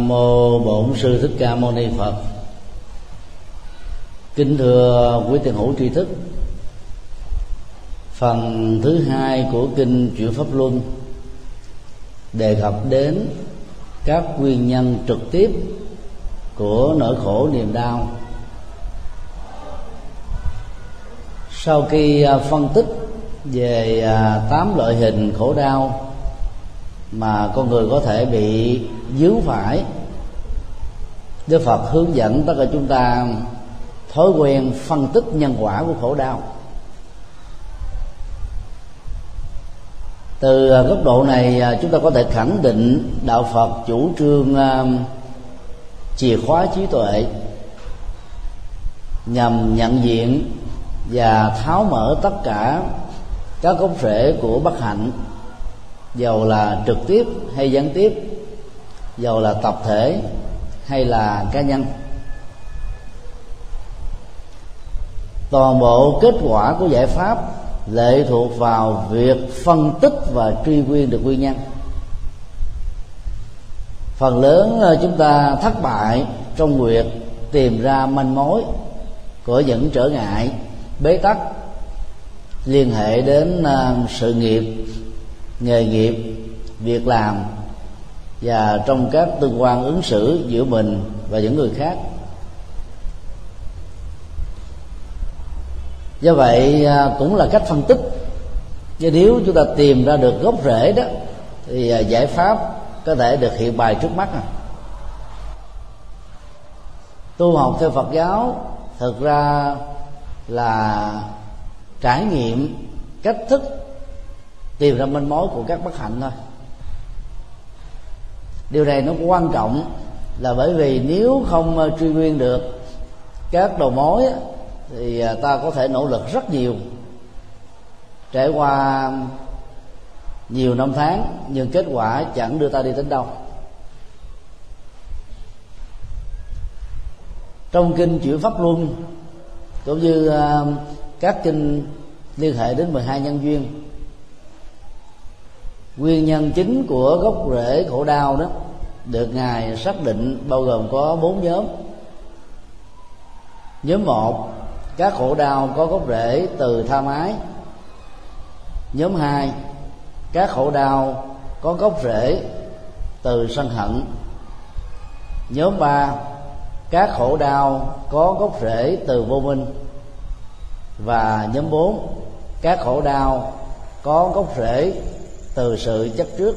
nam mô bổn sư thích ca mâu ni phật. Kính thưa quý tiền hữu tri thức, phần thứ hai của kinh chuyển pháp luân đề cập đến các nguyên nhân trực tiếp của nỗi khổ niềm đau. Sau khi à, phân tích về à, tám loại hình khổ đau mà con người có thể bị dướng phải Đức Phật hướng dẫn tất cả chúng ta thói quen phân tích nhân quả của khổ đau. Từ à, góc độ này à, chúng ta có thể khẳng định đạo Phật chủ trương à, chìa khóa trí tuệ nhằm nhận diện và tháo mở tất cả các gốc rễ của bất hạnh, dầu là trực tiếp hay gián tiếp, dầu là tập thể hay là cá nhân. Toàn bộ kết quả của giải pháp lệ thuộc vào việc phân tích và truy nguyên được nguyên nhân. Phần lớn ờ, chúng ta thất bại trong việc tìm ra manh mối của những trở ngại, bế tắc liên hệ đến ờ, sự nghiệp, nghề nghiệp, việc làm và trong các tương quan ứng xử giữa mình và những người khác. Do vậy à, cũng là cách phân tích. Chứ nếu chúng ta tìm ra được gốc rễ đó, thì à, giải pháp có thể được hiện bài trước mắt à. tu học theo phật giáo thực ra là trải nghiệm cách thức tìm ra manh mối của các bất hạnh thôi điều này nó quan trọng là bởi vì nếu không ờ, truy nguyên được các đầu mối thì ờ, ta có thể nỗ lực rất nhiều. Trải qua nhiều năm tháng, nhưng kết quả chẳng đưa ta đi đến đâu. Trong kinh chuyển pháp luân, cũng như ờ, các kinh liên hệ đến 12 nhân duyên nguyên nhân chính của gốc rễ khổ đau đó được ngài xác định bao gồm có bốn nhóm. Nhóm một, các khổ đau có gốc rễ từ tha mái. Nhóm hai, các khổ đau có gốc rễ từ sân hận. Nhóm ba, các khổ đau có gốc rễ từ vô minh. Và nhóm bốn, các khổ đau có gốc rễ từ sự chấp trước.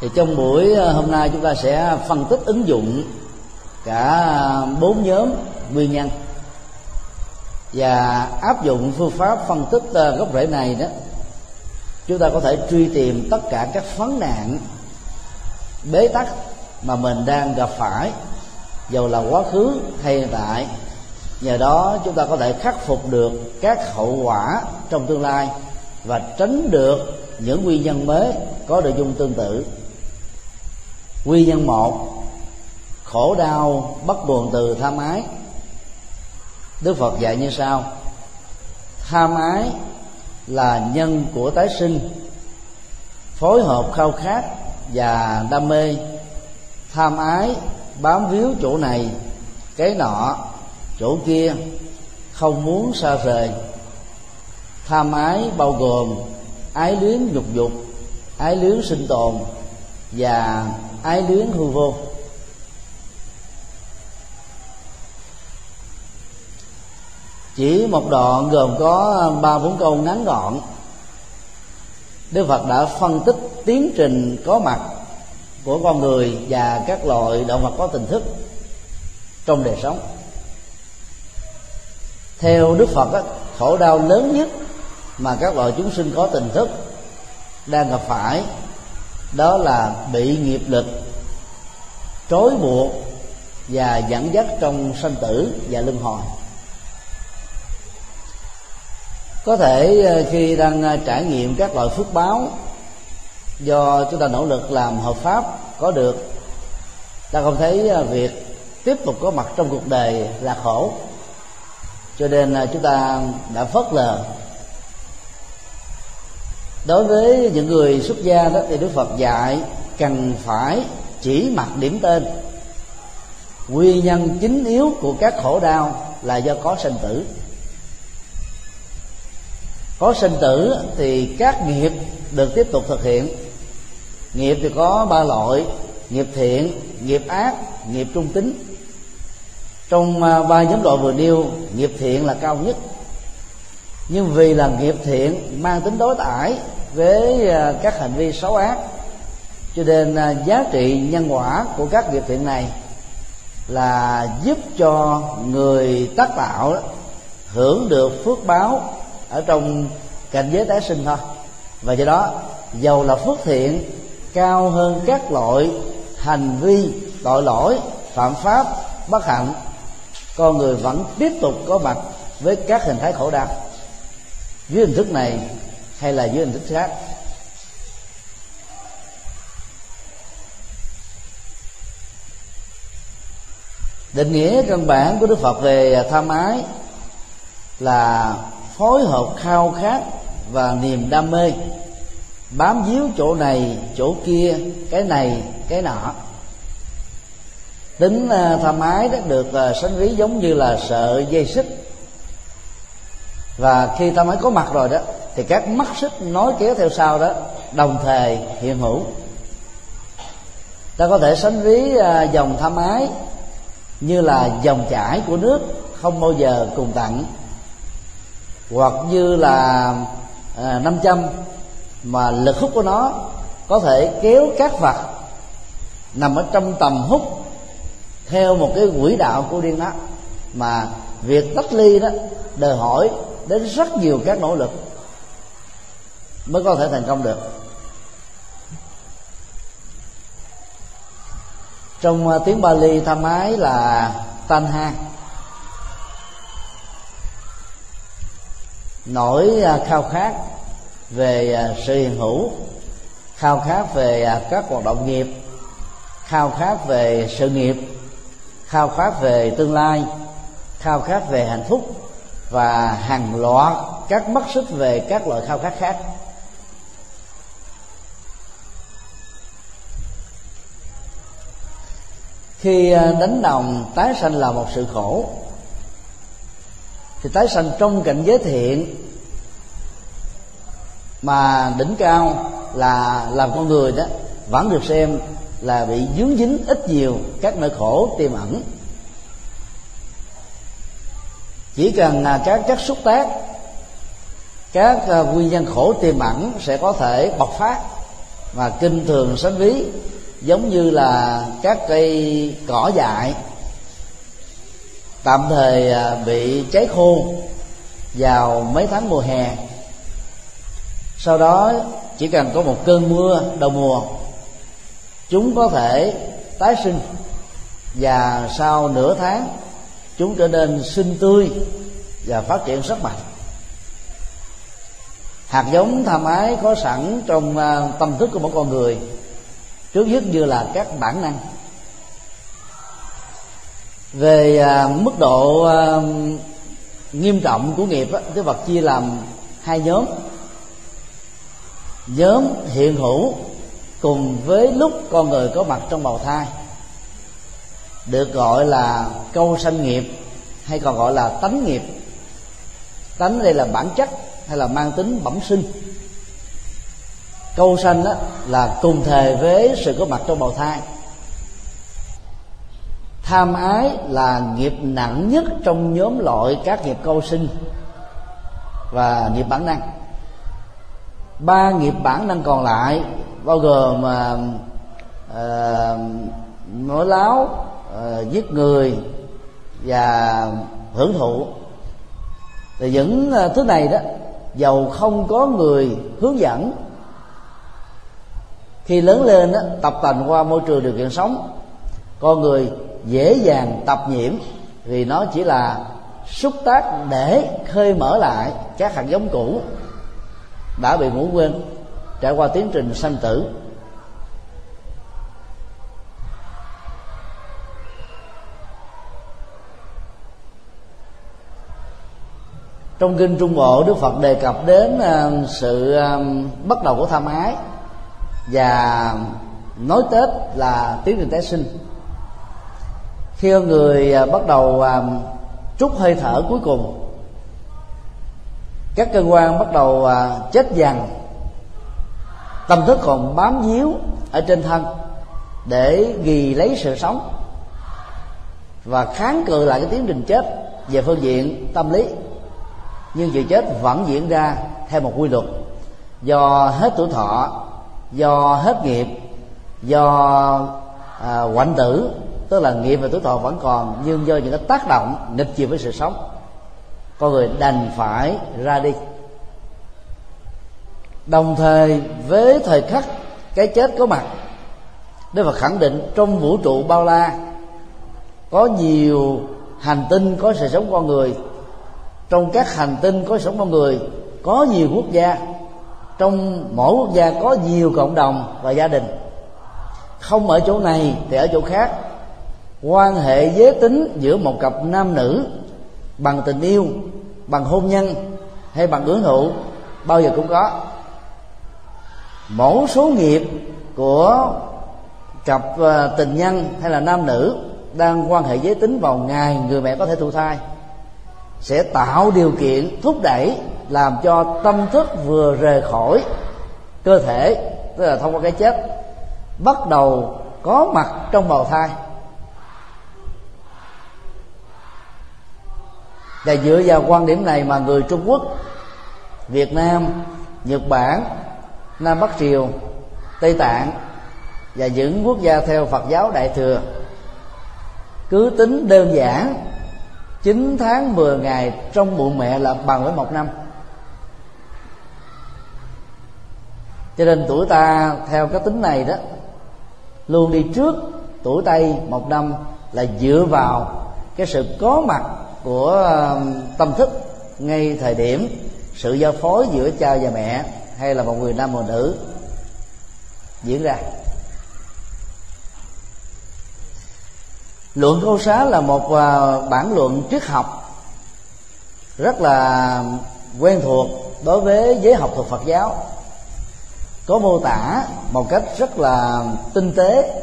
Thì trong buổi ờ, hôm nay chúng ta sẽ phân tích ứng dụng cả bốn nhóm nguyên nhân và áp dụng phương pháp phân tích ờ, gốc rễ này đó. Chúng ta có thể truy tìm tất cả các vấn nạn, bế tắc mà mình đang gặp phải, dầu là quá khứ hay hiện tại nhờ đó chúng ta có thể khắc phục được các hậu quả trong tương lai và tránh được những nguyên nhân mới có nội dung tương tự. Nguyên nhân một, khổ đau bắt nguồn từ tham ái. Đức phật dạy như sau, tham ái là nhân của tái sinh, phối hợp khao khát và đam mê. Tham ái bám víu chỗ này, cái nọ, chỗ kia, không muốn xa rời tham ái bao gồm ái luyến dục dục, ái luyến sinh tồn và ái luyến hư vô. Chỉ một đoạn gồm có ba bốn câu ngắn gọn. Đức phật đã phân tích tiến trình có mặt của con người và các loại động vật có tình thức trong đời sống. Theo đức phật khổ đau lớn nhất mà các loại chúng sinh có tình thức đang gặp phải, đó là bị nghiệp lực, trói buộc và dẫn dắt trong sanh tử và luân hồi. Có thể ờ, khi đang ờ, trải nghiệm các loại phước báo do chúng ta nỗ lực làm hợp pháp có được, ta không thấy ờ, việc tiếp tục có mặt trong cuộc đời là khổ. Cho nên chúng ta đã phớt lờ đối với những người xuất gia đó thì đức phật dạy cần phải chỉ mặt điểm tên. Nguyên nhân chính yếu của các khổ đau là do có sinh tử. Có sinh tử thì các nghiệp được tiếp tục thực hiện. Nghiệp thì có ba loại, nghiệp thiện, nghiệp ác, nghiệp trung tính. Trong à, ba nhóm loại vừa nêu, nghiệp thiện là cao nhất nhưng vì là nghiệp thiện, mang tính đối tải với à, các hành vi xấu ác, cho nên à, giá trị nhân quả của các nghiệp thiện này là giúp cho người tác tạo hưởng được phước báo ở trong cảnh giới tái sinh thôi. Và do đó, dầu là phước thiện, cao hơn các loại hành vi, tội lỗi, phạm pháp, bất hạnh, con người vẫn tiếp tục có mặt với các hình thái khổ đau dưới hình thức này hay là dưới hình thức khác? Định nghĩa căn bản của đức phật về tham ái là phối hợp khao khát và niềm đam mê, bám víu chỗ này, chỗ kia, cái này, cái nọ. Tính à, tham ái đó được à, sánh ví giống như là sợ dây xích và khi ta mới có mặt rồi đó thì các mắt xích nối kéo theo sau đó đồng thời hiện hữu. Ta có thể sánh ví à, dòng tham ái như là dòng chảy của nước không bao giờ cùng tặng hoặc như là à, 500 mà lực hút của nó có thể kéo các vật nằm ở trong tầm hút theo một cái quỹ đạo của điên đó mà việc tách ly đó đòi hỏi đến rất nhiều các nỗ lực mới có thể thành công được. Trong à, tiếng Bali tham ái là tanha. Nỗi à, khao khát về à, sự hiện hữu, khao khát về các hoạt động nghiệp, khao khát về sự nghiệp, khao khát về tương lai, khao khát về hạnh phúc và hàng loạt các mắt xích về các loại khao khát khác. Khi à, đánh đồng, tái sanh là một sự khổ. Thì tái sanh trong cảnh giới thiện mà đỉnh cao là làm con người đó, vẫn được xem là bị dướng dính ít nhiều các nỗi khổ tiềm ẩn chỉ cần à, các chất xúc tác, các à, nguyên nhân khổ tiềm ẩn sẽ có thể bộc phát và kinh thường sánh ví, giống như là các cây cỏ dại tạm thời à, bị cháy khô vào mấy tháng mùa hè. Sau đó, chỉ cần có một cơn mưa đầu mùa, chúng có thể tái sinh và sau nửa tháng chúng trở nên xinh tươi và phát triển rất mạnh. Hạt giống tham ái có sẵn trong à, tâm thức của mỗi con người trước nhất như là các bản năng. Về à, mức độ à, nghiêm trọng của nghiệp á, Đức chia làm hai nhóm. Nhóm hiện hữu cùng với lúc con người có mặt trong bào thai được gọi là câu sanh nghiệp hay còn gọi là tánh nghiệp. Tánh đây là bản chất hay là mang tính bẩm sinh. Câu sanh đó là cùng thời với sự có mặt trong bào thai. Tham ái là nghiệp nặng nhất trong nhóm loại các nghiệp câu sinh và nghiệp bản năng. Ba nghiệp bản năng còn lại bao gồm à, mà uh, nói láo uh, giết người và hưởng thụ. Thì những ờ, thứ này đó dầu không có người hướng dẫn. Khi lớn lên đó, tập tành qua môi trường điều kiện sống con người dễ dàng tập nhiễm vì nó chỉ là xúc tác để khơi mở lại các hạt giống cũ đã bị ngủ quên trải qua tiến trình sanh tử. Trong kinh trung bộ, đức phật đề cập đến à, sự à, bắt đầu của tham ái và nói tết là tiến trình tái sinh. Khi người à, bắt đầu trút hơi thở cuối cùng, các cơ quan bắt đầu chết dần. Tâm thức còn bám víu ở trên thân để ghi lấy sự sống và kháng cự lại cái tiến trình chết về phương diện tâm lý nhưng sự chết vẫn diễn ra theo một quy luật. Do hết tuổi thọ do hết nghiệp do à, quạnh tử tức là nghiệp và tuổi thọ vẫn còn nhưng do những cái tác động nghịch chiều với sự sống con người đành phải ra đi. Đồng thời với thời khắc cái chết có mặt đây là khẳng định trong vũ trụ bao la có nhiều hành tinh có sự sống con người trong các hành tinh có sống con người, có nhiều quốc gia. Trong mỗi quốc gia có nhiều cộng đồng và gia đình. Không ở chỗ này thì ở chỗ khác. Quan hệ giới tính giữa một cặp nam nữ bằng tình yêu, bằng hôn nhân hay bằng ứng hữu bao giờ cũng có. Mẫu số nghiệp của cặp à, tình nhân hay là nam nữ đang quan hệ giới tính vào ngày người mẹ có thể thụ thai sẽ tạo điều kiện thúc đẩy, làm cho tâm thức vừa rời khỏi cơ thể, tức là thông qua cái chết, bắt đầu có mặt trong bào thai. Và dựa vào quan điểm này mà người trung quốc, việt nam, nhật bản, nam bắc triều, tây tạng và những quốc gia theo phật giáo đại thừa cứ tính đơn giản 9 tháng 10 ngày trong bụng mẹ là bằng với một năm. Cho nên tuổi ta theo cái tính này đó, luôn đi trước tuổi tây một năm là dựa vào cái sự có mặt của um, tâm thức ngay thời điểm sự giao phối giữa cha và mẹ hay là một người nam một nữ diễn ra. Luận câu xá là một à, bản luận triết học rất là quen thuộc đối với giới học thuộc Phật giáo. Có mô tả một cách rất là tinh tế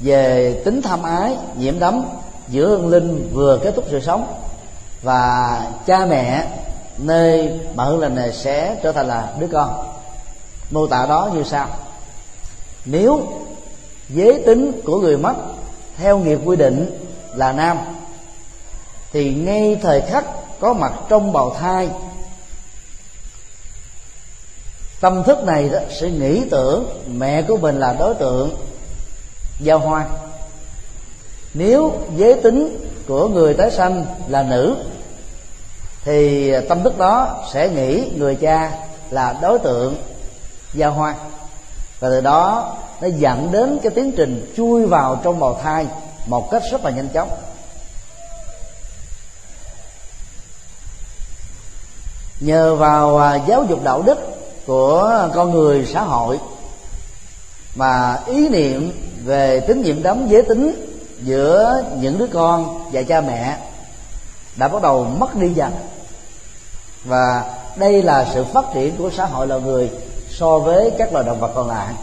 về tính tham ái, nhiễm đắm giữa hương linh vừa kết thúc sự sống và cha mẹ nơi mà hương linh này sẽ trở thành là đứa con. Mô tả đó như sau. Nếu giới tính của người mất theo nghiệp quy định là nam. Thì ngay thời khắc có mặt trong bào thai, tâm thức này đó sẽ nghĩ tưởng mẹ của mình là đối tượng giao hoa. Nếu giới tính của người tái sanh là nữ, thì tâm thức đó sẽ nghĩ người cha là đối tượng giao hoa và từ đó, nó dẫn đến cái tiến trình chui vào trong bào thai một cách rất là nhanh chóng. Nhờ vào à, giáo dục đạo đức của con người xã hội mà ý niệm về tính nhiệm đóng giới tính giữa những đứa con và cha mẹ đã bắt đầu mất đi dần. Và đây là sự phát triển của xã hội loài người so với các loài động vật còn lại.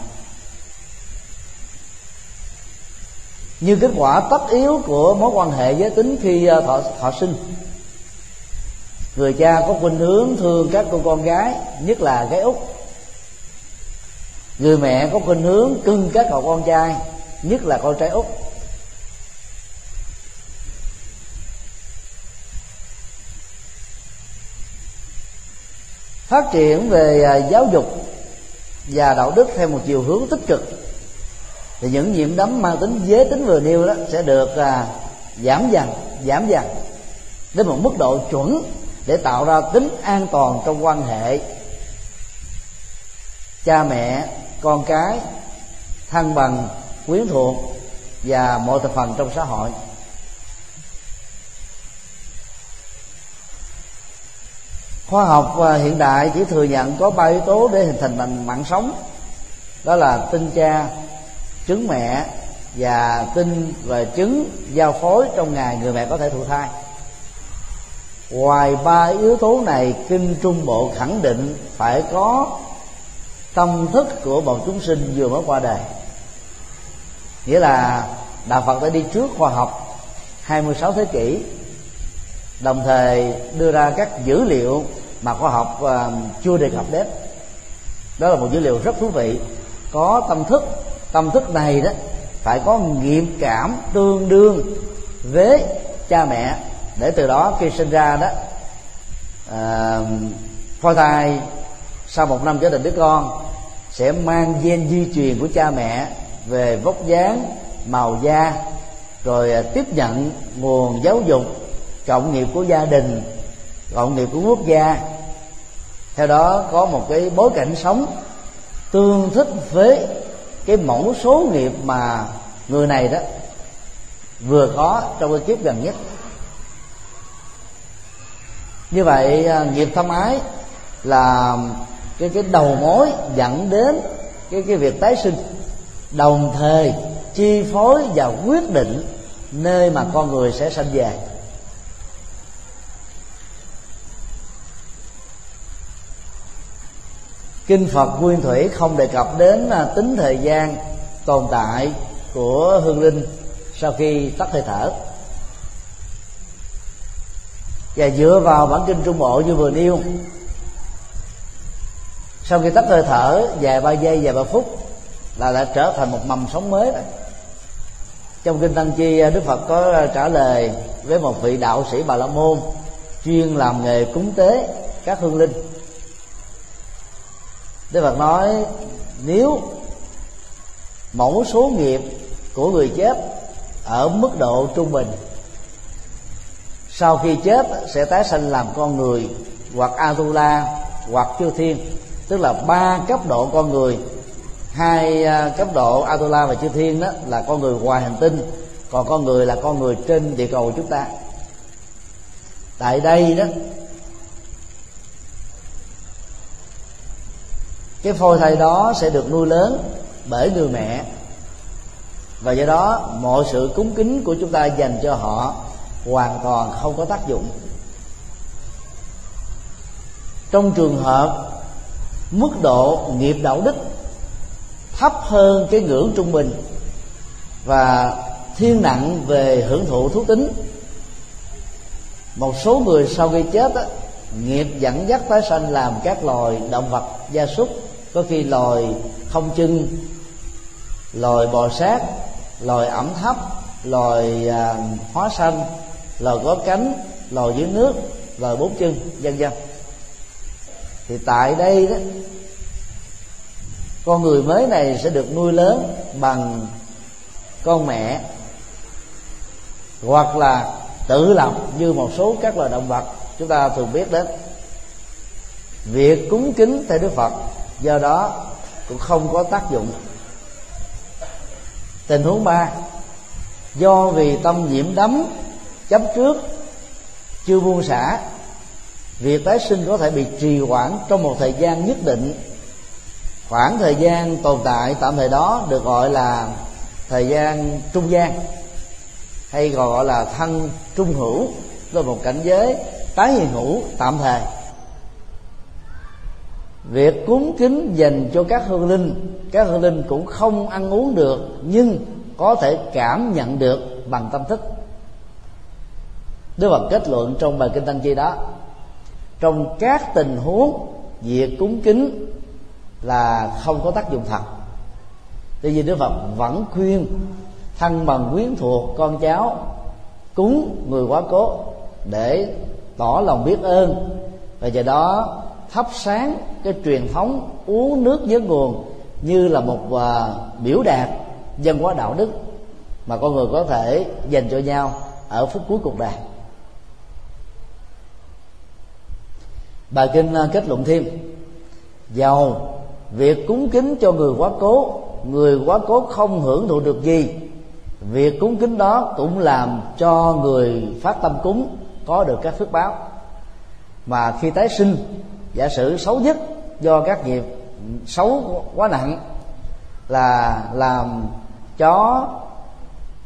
Như kết quả tất yếu của mối quan hệ giới tính khi à, thọ, thọ sinh. Người cha có khuynh hướng thương các cô con gái nhất là gái út. Người mẹ có khuynh hướng cưng các cậu con trai nhất là con trai út. Phát triển về à, giáo dục và đạo đức theo một chiều hướng tích cực thì những nhiễm đấm mang tính giới tính vừa nêu đó sẽ được à, giảm dần giảm dần đến một mức độ chuẩn để tạo ra tính an toàn trong quan hệ cha mẹ con cái thân bằng quyến thuộc và mọi thành phần trong xã hội. Khoa học à, hiện đại chỉ thừa nhận có ba yếu tố để hình thành mạng, mạng sống. Đó là tinh cha trứng mẹ và tinh và trứng giao phối trong ngày người mẹ có thể thụ thai. Ngoài ba yếu tố này kinh trung bộ khẳng định phải có tâm thức của một chúng sinh vừa mới qua đời. Nghĩa là đạo phật đã đi trước khoa học 26 thế kỷ đồng thời đưa ra các dữ liệu mà khoa học ờ, chưa đề cập đến. Đó là một dữ liệu rất thú vị. Có tâm thức. Tâm thức này đó phải có nghiệm cảm tương đương với cha mẹ để từ đó khi sinh ra đó à, phôi thai sau một năm trở thành đứa con sẽ mang gen di truyền của cha mẹ về vóc dáng màu da rồi ờ, tiếp nhận nguồn giáo dục cộng nghiệp của gia đình cộng nghiệp của quốc gia theo đó có một cái bối cảnh sống, tương thích với cái mẫu số nghiệp mà người này đó vừa có trong cái kiếp gần nhất. Như vậy à, nghiệp thâm ái là cái cái đầu mối dẫn đến cái cái việc tái sinh, đồng thời chi phối và quyết định nơi mà con người sẽ sanh về. Kinh phật nguyên thủy không đề cập đến à, tính thời gian tồn tại của hương linh sau khi tắt hơi thở. Và dựa vào bản kinh trung bộ như vừa nêu, sau khi tắt hơi thở vài ba giây, vài ba phút là đã trở thành một mầm sống mới rồi. Trong kinh tăng chi à, đức phật có à, trả lời với một vị đạo sĩ bà la môn chuyên làm nghề cúng tế các hương linh đức phật nói, nếu mẫu số nghiệp của người chết ở mức độ trung bình, sau khi chết sẽ tái sanh làm con người hoặc atula hoặc chư thiên. Tức là ba cấp độ con người, hai à, cấp độ atula và chư thiên đó là con người ngoài hành tinh, còn con người là con người trên địa cầu của chúng ta. Tại đây đó cái phôi thai đó sẽ được nuôi lớn bởi người mẹ. Và do đó mọi sự cúng kính của chúng ta dành cho họ hoàn toàn không có tác dụng. Trong trường hợp mức độ nghiệp đạo đức thấp hơn cái ngưỡng trung bình và thiên nặng về hưởng thụ thú tính một số người sau khi chết á, nghiệp dẫn dắt tái sanh làm các loài động vật gia súc có khi loài không chân loài bò sát loài ẩm thấp loài à, hóa xanh loài có cánh loài dưới nước loài bốn chân vân vân. Thì tại đây đó con người mới này sẽ được nuôi lớn bằng con mẹ hoặc là tự lập như một số các loài động vật chúng ta thường biết đến. Việc cúng kính theo đức phật do đó, cũng không có tác dụng. Tình huống ba, do vì tâm nhiễm đắm, chấp trước, chưa buông xả, việc tái sinh có thể bị trì hoãn trong một thời gian nhất định. Khoảng thời gian tồn tại tạm thời đó được gọi là thời gian trung gian, hay còn gọi là thân trung hữu là một cảnh giới tái hiện hữu tạm thời việc cúng kính dành cho các hương linh, các hương linh cũng không ăn uống được, nhưng có thể cảm nhận được bằng tâm thức. Đức Phật kết luận trong bài kinh Tăng Chi đó, Trong các tình huống, Việc cúng kính Là không có tác dụng thật. Tuy nhiên Đức Phật vẫn khuyên Thân bằng quyến thuộc con cháu Cúng người quá cố Để tỏ lòng biết ơn. Và do đó thắp sáng cái truyền thống uống nước nhớ nguồn như là một uh, biểu đạt dân hóa đạo đức mà con người có thể dành cho nhau ở phút cuối cuộc đời. Bài kinh à, kết luận thêm giàu việc cúng kính cho người quá cố người quá cố không hưởng thụ được gì. Việc cúng kính đó cũng làm cho người phát tâm cúng có được các phước báo. Mà khi tái sinh giả sử xấu nhất do các nghiệp xấu quá nặng là làm chó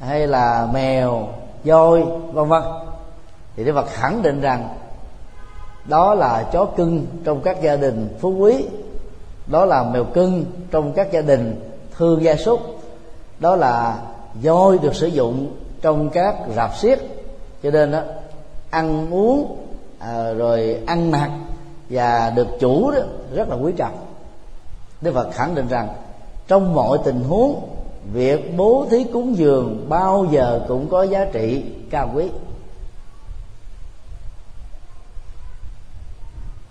hay là mèo voi vân vân thì đức phật khẳng định rằng đó là chó cưng trong các gia đình phú quý đó là mèo cưng trong các gia đình thương gia súc đó là voi được sử dụng trong các rạp xiếc. Cho nên đó ăn uống à, rồi ăn mặc và được chủ đó rất là quý trọng. Đức Phật khẳng định rằng, trong mọi tình huống, việc bố thí cúng dường bao giờ cũng có giá trị cao quý.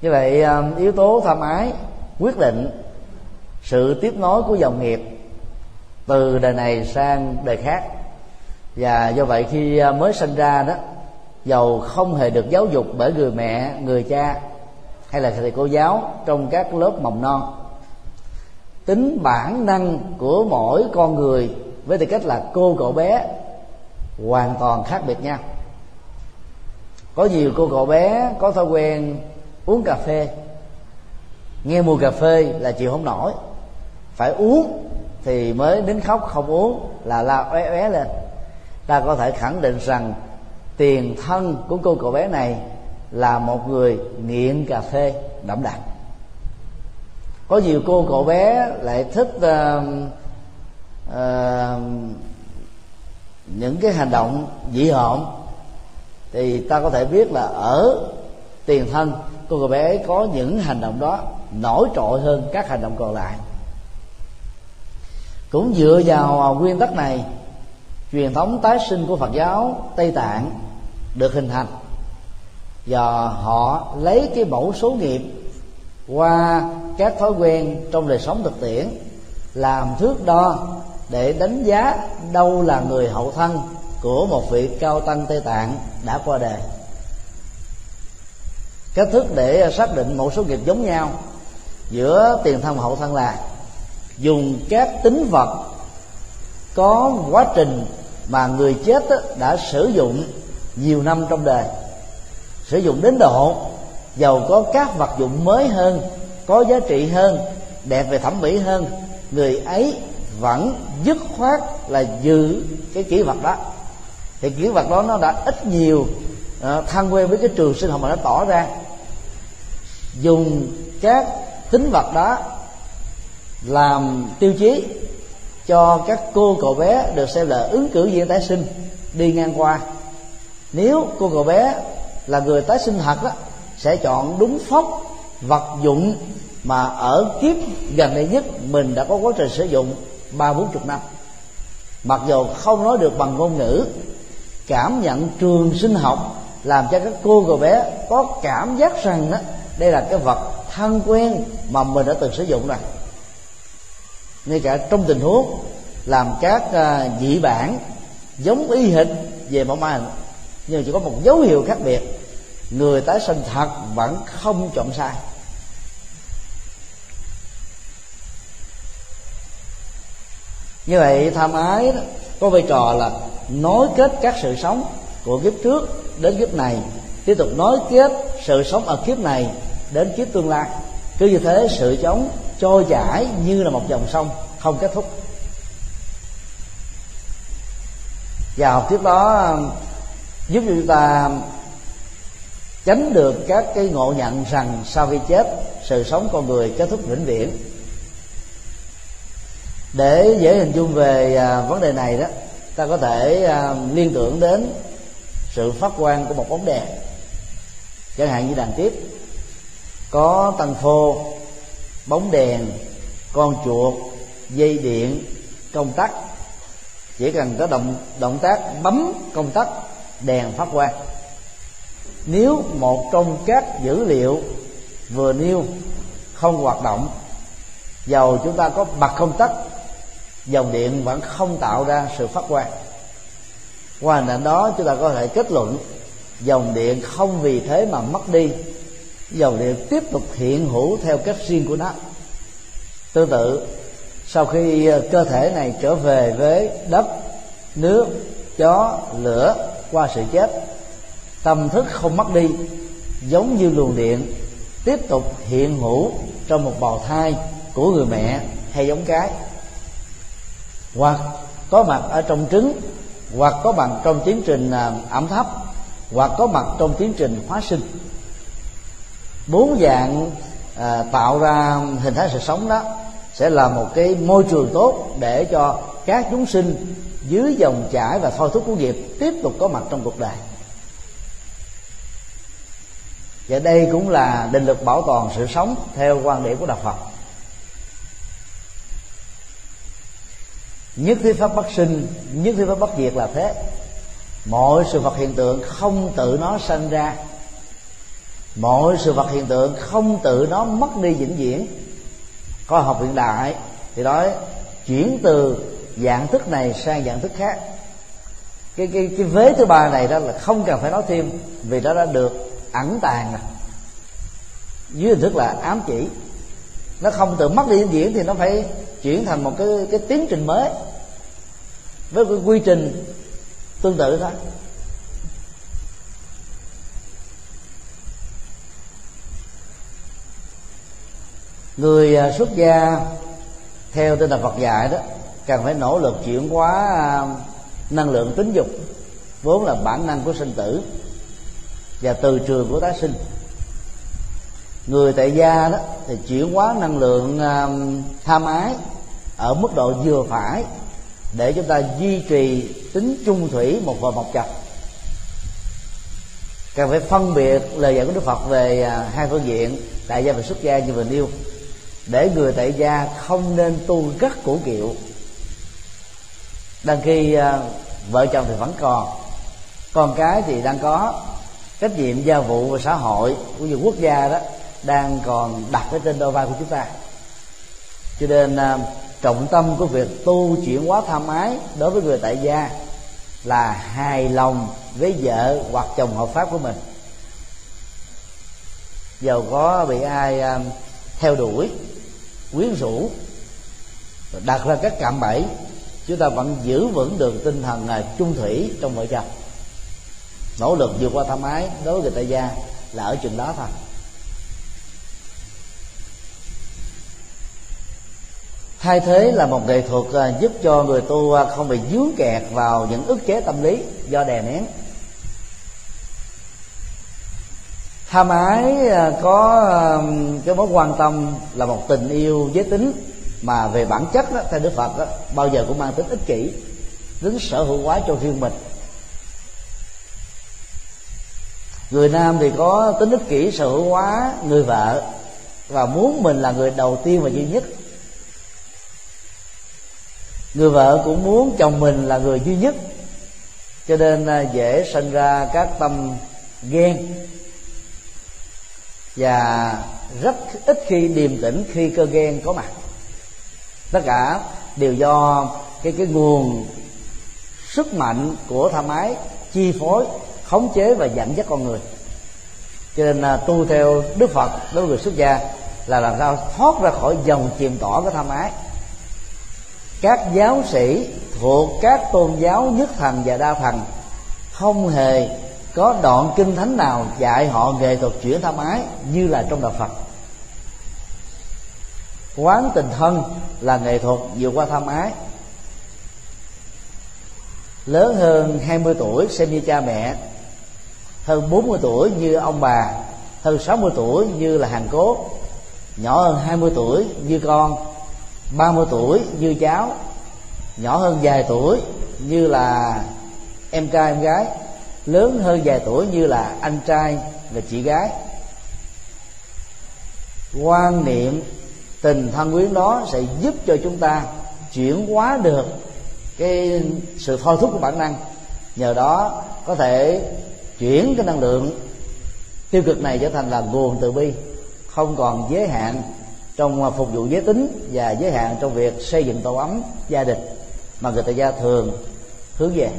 Như vậy à, yếu tố tham ái quyết định sự tiếp nối của dòng nghiệp từ đời này sang đời khác. Và do vậy khi à, mới sinh ra đó dầu không hề được giáo dục bởi người mẹ, người cha hay là thầy cô giáo trong các lớp mầm non. Tính bản năng của mỗi con người với tư cách là cô cậu bé hoàn toàn khác biệt nhau. Có nhiều cô cậu bé có thói quen uống cà phê. Nghe mùi cà phê là chịu không nổi. Phải uống thì mới đến khóc, không uống là la oé oé lên. Ta có thể khẳng định rằng tiền thân của cô cậu bé này là một người nghiện cà phê đậm đặc có nhiều cô cậu bé lại thích uh, uh, những cái hành động dị hợm. Thì ta có thể biết là ở tiền thân cô cậu bé có những hành động đó nổi trội hơn các hành động còn lại. Cũng dựa vào à, nguyên tắc này truyền thống tái sinh của phật giáo tây tạng được hình thành và họ lấy cái mẫu số nghiệp qua các thói quen trong đời sống thực tiễn, làm thước đo để đánh giá đâu là người hậu thân của một vị cao tăng tây tạng đã qua đời. Cách thức để xác định mẫu số nghiệp giống nhau giữa tiền thân và hậu thân là dùng các tính vật có quá trình mà người chết đã sử dụng nhiều năm trong đời sử dụng đến độ giàu có các vật dụng mới hơn có giá trị hơn đẹp về thẩm mỹ hơn. Người ấy vẫn dứt khoát là giữ cái kỹ vật đó. Thì kỹ vật đó nó đã ít nhiều ờ, uh, thân quen với cái trường sinh học mà nó tỏ ra. Dùng các tính vật đó làm tiêu chí cho các cô cậu bé được xem là ứng cử viên tái sinh đi ngang qua. Nếu cô cậu bé là người tái sinh thật đó, sẽ chọn đúng phóc, vật dụng mà ở kiếp gần đây nhất mình đã có quá trình sử dụng ba bốn chục năm. Mặc dù không nói được bằng ngôn ngữ, cảm nhận trường sinh học làm cho các cô cậu bé có cảm giác rằng đó, đây là cái vật thân quen mà mình đã từng sử dụng rồi. Ngay cả trong tình huống làm các à, dị bản giống y hệt về mẫu mã, nhưng chỉ có một dấu hiệu khác biệt người tái sinh thật vẫn không chọn sai. Như vậy tham ái đó, có vai trò là nối kết các sự sống của kiếp trước đến kiếp này tiếp tục nối kết sự sống ở kiếp này đến kiếp tương lai. Cứ như thế sự chống trôi chảy như là một dòng sông không kết thúc. Và học thuyết đó à, giúp cho chúng ta tránh được các cái ngộ nhận rằng sau khi chết, sự sống con người kết thúc vĩnh viễn. Để dễ hình dung về à, vấn đề này đó, ta có thể à, liên tưởng đến sự phát quang của một bóng đèn, chẳng hạn như đàn tiếp. Có tăng phô, bóng đèn, con chuột, dây điện, công tắc. Chỉ cần có động động tác bấm công tắc, đèn phát quang nếu một trong các dữ liệu vừa nêu không hoạt động, dầu chúng ta có bật công tắc dòng điện vẫn không tạo ra sự phát quang. Qua hình ảnh đó, chúng ta có thể kết luận dòng điện không vì thế mà mất đi. Dòng điện tiếp tục hiện hữu theo cách riêng của nó. Tương tự, sau khi ờ, cơ thể này trở về với đất, nước, chó, lửa qua sự chết tâm thức không mất đi giống như luồng điện tiếp tục hiện hữu trong một bào thai của người mẹ hay giống cái. Hoặc có mặt ở trong trứng hoặc có mặt trong tiến trình à, ẩm thấp hoặc có mặt trong tiến trình hóa sinh. Bốn dạng à, tạo ra hình thái sự sống đó sẽ là một cái môi trường tốt để cho các chúng sinh dưới dòng chảy và thôi thúc của nghiệp tiếp tục có mặt trong cuộc đời và đây cũng là định lực bảo toàn sự sống theo quan điểm của đạo Phật. Nhất thiết pháp bất sinh, nhất thiết pháp bất diệt là thế. Mọi sự vật hiện tượng không tự nó sanh ra. Mọi sự vật hiện tượng không tự nó mất đi vĩnh viễn. Khoa học hiện đại thì nói, chuyển từ dạng thức này sang dạng thức khác. Cái cái cái vế thứ ba này đó là không cần phải nói thêm vì nó đã được ẩn tàng này, dưới hình thức là ám chỉ. Nó không tự mất đi diễn thì nó phải chuyển thành một cái cái tiến trình mới với cái quy trình tương tự thôi. Người à, xuất gia theo tinh thần Phật dạy đó cần phải nỗ lực chuyển hóa à, năng lượng tính dục vốn là bản năng của sinh tử và từ trường của tái sinh. Người tại gia đó thì chuyển hóa năng lượng à, tham ái ở mức độ vừa phải để chúng ta duy trì tính chung thủy một vợ một chồng cần phải phân biệt lời dạy của Đức Phật về à, hai phương diện tại gia và xuất gia như vừa nêu. Để người tại gia không nên tu rất cổ kiệu. Đăng khi uh, vợ chồng thì vẫn còn con cái thì đang có trách nhiệm gia vụ và xã hội của nhiều quốc gia đó đang còn đặt ở trên đôi vai của chúng ta. Cho nên à, trọng tâm của việc tu chuyển hóa tham ái đối với người tại gia là hài lòng với vợ hoặc chồng hợp pháp của mình. Giàu có bị ai à, theo đuổi, quyến rũ, đặt ra các cạm bẫy, chúng ta vẫn giữ vững được tinh thần là chung thủy trong vợ chồng nỗ lực vượt qua tham ái đối với người tại gia là ở chừng đó thôi. Thay thế là một nghệ thuật à, giúp cho người tu à, không bị dướng kẹt vào những ức chế tâm lý do đè nén. Tham ái à, có cái mối quan tâm là một tình yêu giới tính mà về bản chất đó, theo đức phật đó, bao giờ cũng mang tính ích kỷ tính sở hữu quá cho riêng mình. Người nam thì có tính ích kỷ, sở hữu hóa người vợ, và muốn mình là người đầu tiên và duy nhất. Người vợ cũng muốn chồng mình là người duy nhất, cho nên à, dễ sinh ra các tâm ghen. Và rất ít khi điềm tĩnh khi cơ ghen có mặt. Tất cả đều do cái cái nguồn sức mạnh của tham ái chi phối khống chế và dẫn dắt con người. Cho nên là tu theo đức phật đối với người xuất gia là làm sao thoát ra khỏi dòng chìm tỏ của tham ái. Các giáo sĩ thuộc các tôn giáo nhất thần và đa thần không hề có đoạn kinh thánh nào dạy họ nghệ thuật chuyển tham ái như là trong đạo Phật. Quán tình thân là nghệ thuật vượt qua tham ái. Lớn hơn 20 tuổi xem như cha mẹ hơn 40 tuổi như ông bà, hơn 60 tuổi như là hàng cốt, nhỏ hơn 20 tuổi như con 30 tuổi như cháu, nhỏ hơn vài tuổi như là em trai, em gái, lớn hơn vài tuổi như là anh trai và chị gái. Quan niệm tình thân quyến đó sẽ giúp cho chúng ta chuyển hóa được cái sự thôi thúc của bản năng. Nhờ đó có thể chuyển cái năng lượng tiêu cực này trở thành là nguồn từ bi, không còn giới hạn trong à, phục vụ giới tính và giới hạn trong việc xây dựng tổ ấm gia đình, mà người ta gia thường hướng về.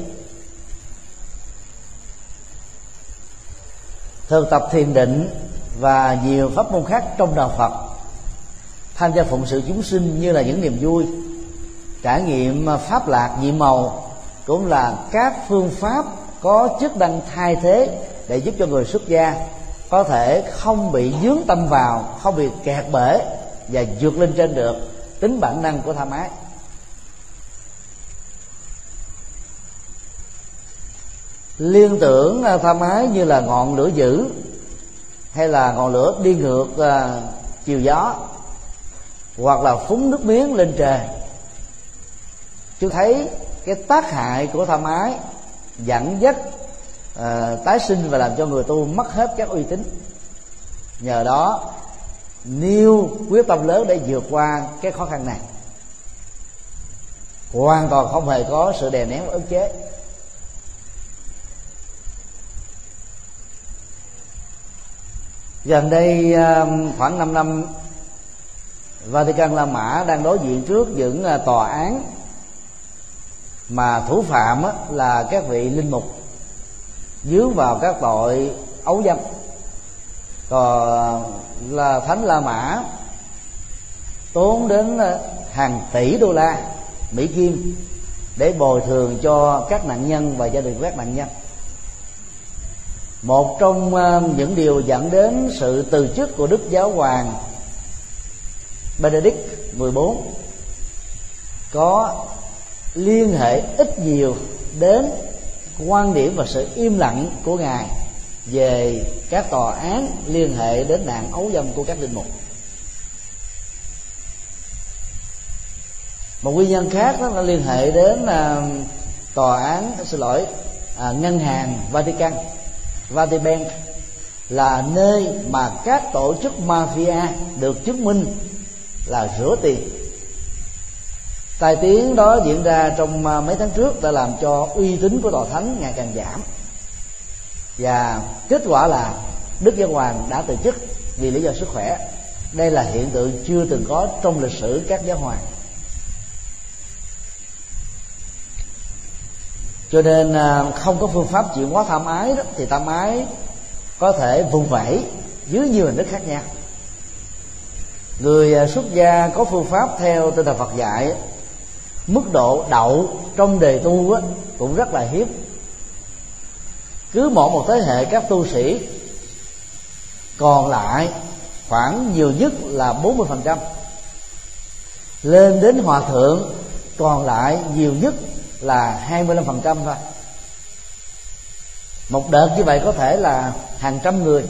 Thực tập thiền định và nhiều pháp môn khác trong đạo Phật, tham gia phụng sự chúng sinh như là những niềm vui, trải nghiệm à, pháp lạc nhị màu, cũng là các phương pháp có chức năng thay thế để giúp cho người xuất gia có thể không bị dướng tâm vào không bị kẹt bể và vượt lên trên được tính bản năng của tham ái liên tưởng à, tham ái như là ngọn lửa dữ hay là ngọn lửa đi ngược uh, chiều gió hoặc là phúng nước miếng lên trời chú thấy cái tác hại của tham ái dẫn dắt uh, tái sinh và làm cho người tu mất hết các uy tín. Nhờ đó nêu quyết tâm lớn để vượt qua cái khó khăn này. Hoàn toàn không hề có sự đè nén ức chế. Gần đây ờ, khoảng 5 năm Vatican La Mã đang đối diện trước những ờ, tòa án mà thủ phạm là các vị linh mục, dướng vào các tội ấu dâm. Còn, là thánh La Mã, tốn đến ờ, hàng tỷ đô la Mỹ Kim để bồi thường cho các nạn nhân và gia đình các nạn nhân. Một trong ờ, những điều dẫn đến sự từ chức của đức giáo hoàng Benedict 14 có liên hệ ít nhiều đến quan điểm và sự im lặng của ngài về các tòa án liên hệ đến nạn ấu dâm của các linh mục. Một nguyên nhân khác đó là liên hệ đến uh, tòa án xin lỗi uh, ngân hàng Vatican Vatican là nơi mà các tổ chức mafia được chứng minh là rửa tiền tai tiếng đó diễn ra trong à, mấy tháng trước đã làm cho uy tín của tòa thánh ngày càng giảm. Và kết quả là đức giáo hoàng đã từ chức vì lý do sức khỏe. Đây là hiện tượng chưa từng có trong lịch sử các giáo hoàng. Cho nên à, không có phương pháp chuyển hóa tham ái đó, thì tham ái có thể vùng vẫy dưới nhiều hình thức khác nhau. Người à, xuất gia có phương pháp theo tinh thần Phật dạy mức độ đậu trong đề tu á, cũng rất là hiếm. Cứ mỗi một thế hệ các tu sĩ còn lại khoảng nhiều nhất là 40% lên đến hòa thượng còn lại nhiều nhất là 25% thôi. Một đợt như vậy có thể là hàng trăm người.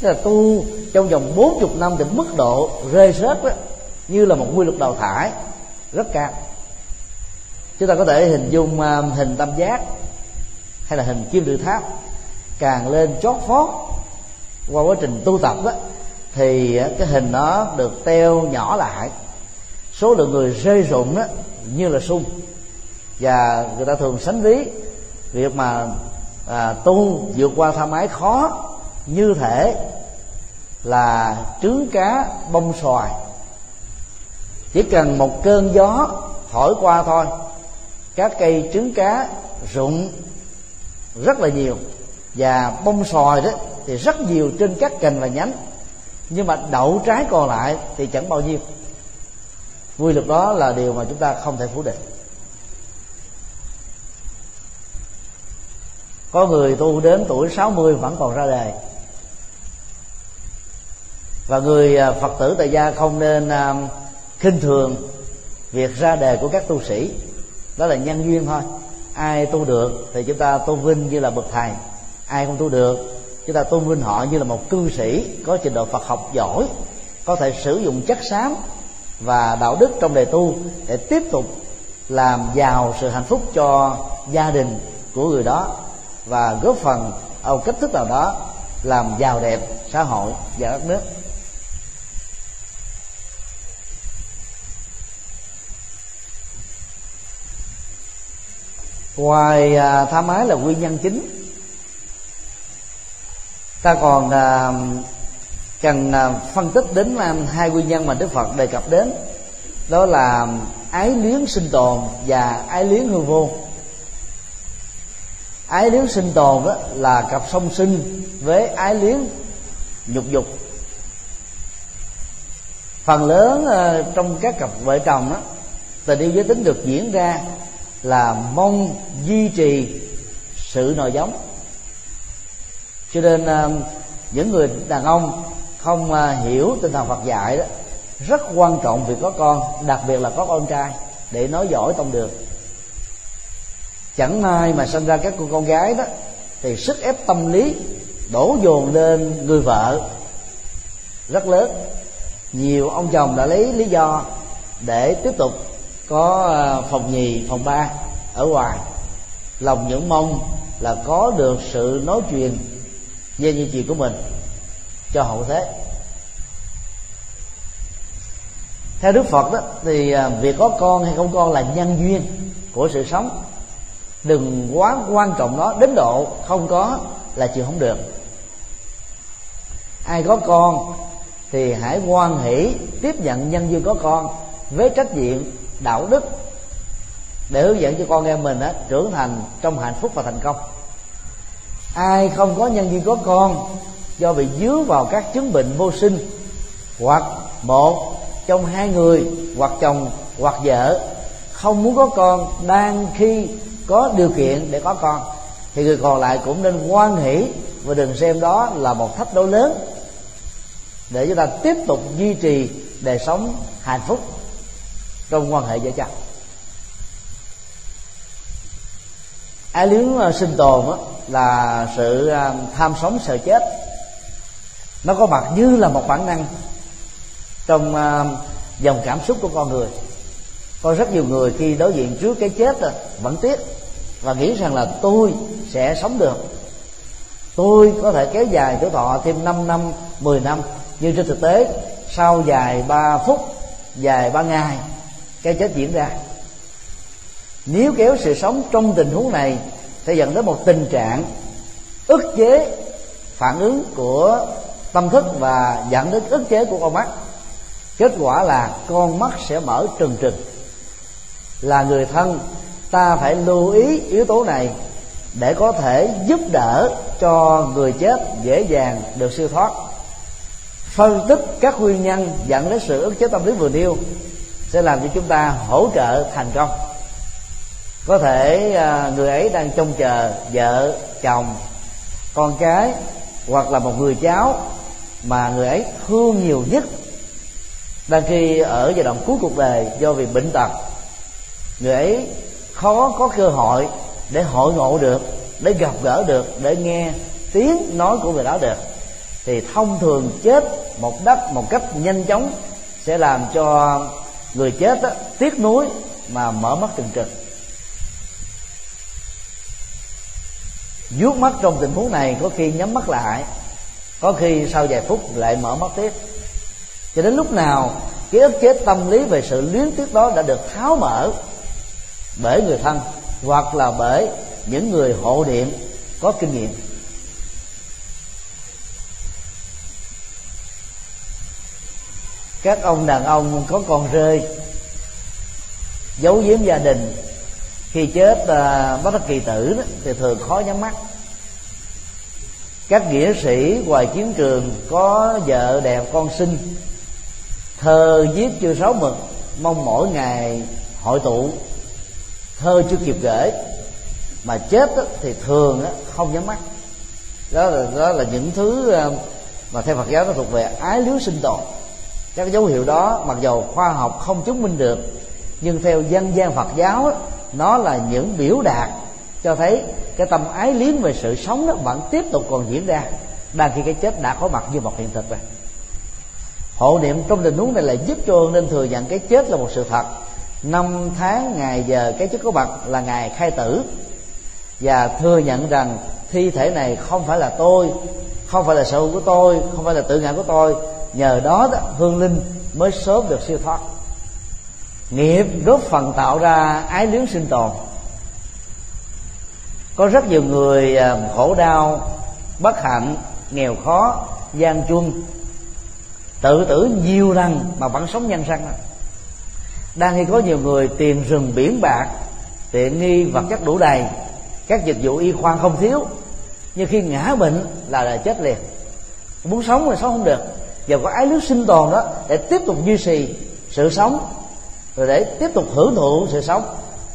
Tức là tu trong vòng 40 năm thì mức độ rơi rớt đó, như là một quy luật đào thải rất cao. Chúng ta có thể hình dung à, hình tam giác hay là hình kim tự tháp càng lên chót phót qua quá trình tu tập đó, thì cái hình nó được teo nhỏ lại. Số lượng người rơi rụng đó như là sung. Và người ta thường sánh ví việc mà à, tu vượt qua tham ái khó như thể là trứng cá bông xoài chỉ cần một cơn gió thổi qua thôi. Các cây trứng cá rụng rất là nhiều và bông sòi đó thì rất nhiều trên các cành và nhánh. Nhưng mà đậu trái còn lại thì chẳng bao nhiêu. Quy luật đó là điều mà chúng ta không thể phủ định. Có người tu đến tuổi 60 vẫn còn ra đề. Và người à, phật tử tại gia không nên uh, khinh thường việc ra đề của các tu sĩ. Đó là nhân duyên thôi. Ai tu được thì chúng ta tôn vinh như là bậc thầy. Ai không tu được, chúng ta tôn vinh họ như là một cư sĩ có trình độ phật học giỏi, có thể sử dụng chất xám và đạo đức trong đề tu để tiếp tục làm giàu sự hạnh phúc cho gia đình của người đó và góp phần ở cách thức nào đó làm giàu đẹp xã hội và đất nước. Ngoài à, tham ái là nguyên nhân chính. Ta còn à, cần à, phân tích đến à, hai nguyên nhân mà đức phật đề cập đến. Đó là ái luyến sinh tồn và ái luyến hư vô. Ái luyến sinh tồn đó là cặp song sinh với ái luyến nhục dục. Phần lớn à, trong các cặp vợ chồng đó tình yêu giới tính được diễn ra là mong duy trì sự nòi giống. Cho nên à, những người đàn ông không à, hiểu tinh thần Phật dạy đó, rất quan trọng việc có con, đặc biệt là có con trai, để nói giỏi tông đường. Chẳng may mà sinh ra các cô con gái đó, thì sức ép tâm lý đổ dồn lên người vợ rất lớn. Nhiều ông chồng đã lấy lý do để tiếp tục có à, phòng nhì, phòng ba, ở ngoài. Lòng những mong là có được sự nói chuyện về như chuyện của mình. Cho hậu thế. Theo đức phật đó, thì à, việc có con hay không con là nhân duyên của sự sống. Đừng quá quan trọng nó, đến độ không có là chịu không được. Ai có con thì hãy quan hỷ tiếp nhận nhân duyên có con với trách nhiệm đạo đức để hướng dẫn cho con em mình á, trưởng thành trong hạnh phúc và thành công. Ai không có nhân duyên có con do bị dướng vào các chứng bệnh vô sinh hoặc một trong hai người hoặc chồng hoặc vợ không muốn có con đang khi có điều kiện để có con thì người còn lại cũng nên quan hỷ và đừng xem đó là một thách đố lớn để chúng ta tiếp tục duy trì đời sống hạnh phúc trong quan hệ vợ chồng ái luyến sinh tồn là sự à, tham sống, sợ chết, nó có mặt như là một bản năng trong à, dòng cảm xúc của con người. Có rất nhiều người khi đối diện trước cái chết vẫn tiếc và nghĩ rằng là tôi sẽ sống được. Tôi có thể kéo dài tuổi thọ thêm 5 năm 10 năm, nhưng trên thực tế, sau dài 3 phút, dài 3 ngày cái chết diễn ra. Nếu kéo sự sống trong tình huống này, sẽ dẫn đến một tình trạng ức chế phản ứng của tâm thức và dẫn đến ức chế của con mắt. Kết quả là con mắt sẽ mở trừng trừng. Là người thân, ta phải lưu ý yếu tố này để có thể giúp đỡ cho người chết dễ dàng được siêu thoát. Phân tích các nguyên nhân dẫn đến sự ức chế tâm lý vừa nêu sẽ làm cho chúng ta hỗ trợ thành công. Có thể à, người ấy đang trông chờ vợ, chồng, con cái hoặc là một người cháu mà người ấy thương nhiều nhất. Đang khi ở giai đoạn cuối cuộc đời do vì bệnh tật, người ấy khó có cơ hội để hội ngộ được, để gặp gỡ được, để nghe tiếng nói của người đó được. Thì thông thường chết một đất, một cách nhanh chóng sẽ làm cho người chết đó, tiếc nuối mà mở mắt trừng trừng. Vuốt mắt trong tình huống này có khi nhắm mắt lại có khi sau vài phút lại mở mắt tiếp. Cho đến lúc nào cái ức chế tâm lý về sự luyến tiếc đó đã được tháo mở bởi người thân hoặc là bởi những người hộ niệm có kinh nghiệm. Các ông đàn ông có con rơi giấu giếm gia đình khi chết à, bất đắc kỳ tử đó, thì thường khó nhắm mắt. Các nghĩa sĩ ngoài chiến trường có vợ đẹp con sinh thơ viết chưa sáu mực mong mỗi ngày hội tụ. Thơ chưa kịp gửi mà chết đó, thì thường đó, không nhắm mắt. Đó là đó là những thứ à, mà theo Phật giáo nó thuộc về ái lứa sinh tồn các dấu hiệu đó mặc dầu khoa học không chứng minh được, nhưng theo dân gian Phật giáo nó là những biểu đạt cho thấy cái tâm ái liếm về sự sống đó vẫn tiếp tục còn diễn ra, đang khi cái chết đã có mặt như một hiện thực rồi hộ niệm trong tình huống này là giúp cho nên thừa nhận cái chết là một sự thật. Năm tháng ngày giờ cái chết có mặt là ngày khai tử. Và thừa nhận rằng thi thể này không phải là tôi, không phải là sở hữu của tôi, không phải là tự ngã của tôi nhờ đó, đó hương linh mới sớm được siêu thoát. Nghiệp góp phần tạo ra ái luyến sinh tồn. Có rất nhiều người à, khổ đau bất hạnh nghèo khó gian chuân tự tử nhiều lần mà vẫn sống nhân răng đang khi có nhiều người tiền rừng biển bạc tiện nghi vật chất đủ đầy các dịch vụ y khoa không thiếu nhưng khi ngã bệnh là là chết liền. Muốn sống là sống không được và có ái lưới sinh tồn đó để tiếp tục duy trì sự sống rồi để tiếp tục hưởng thụ sự sống.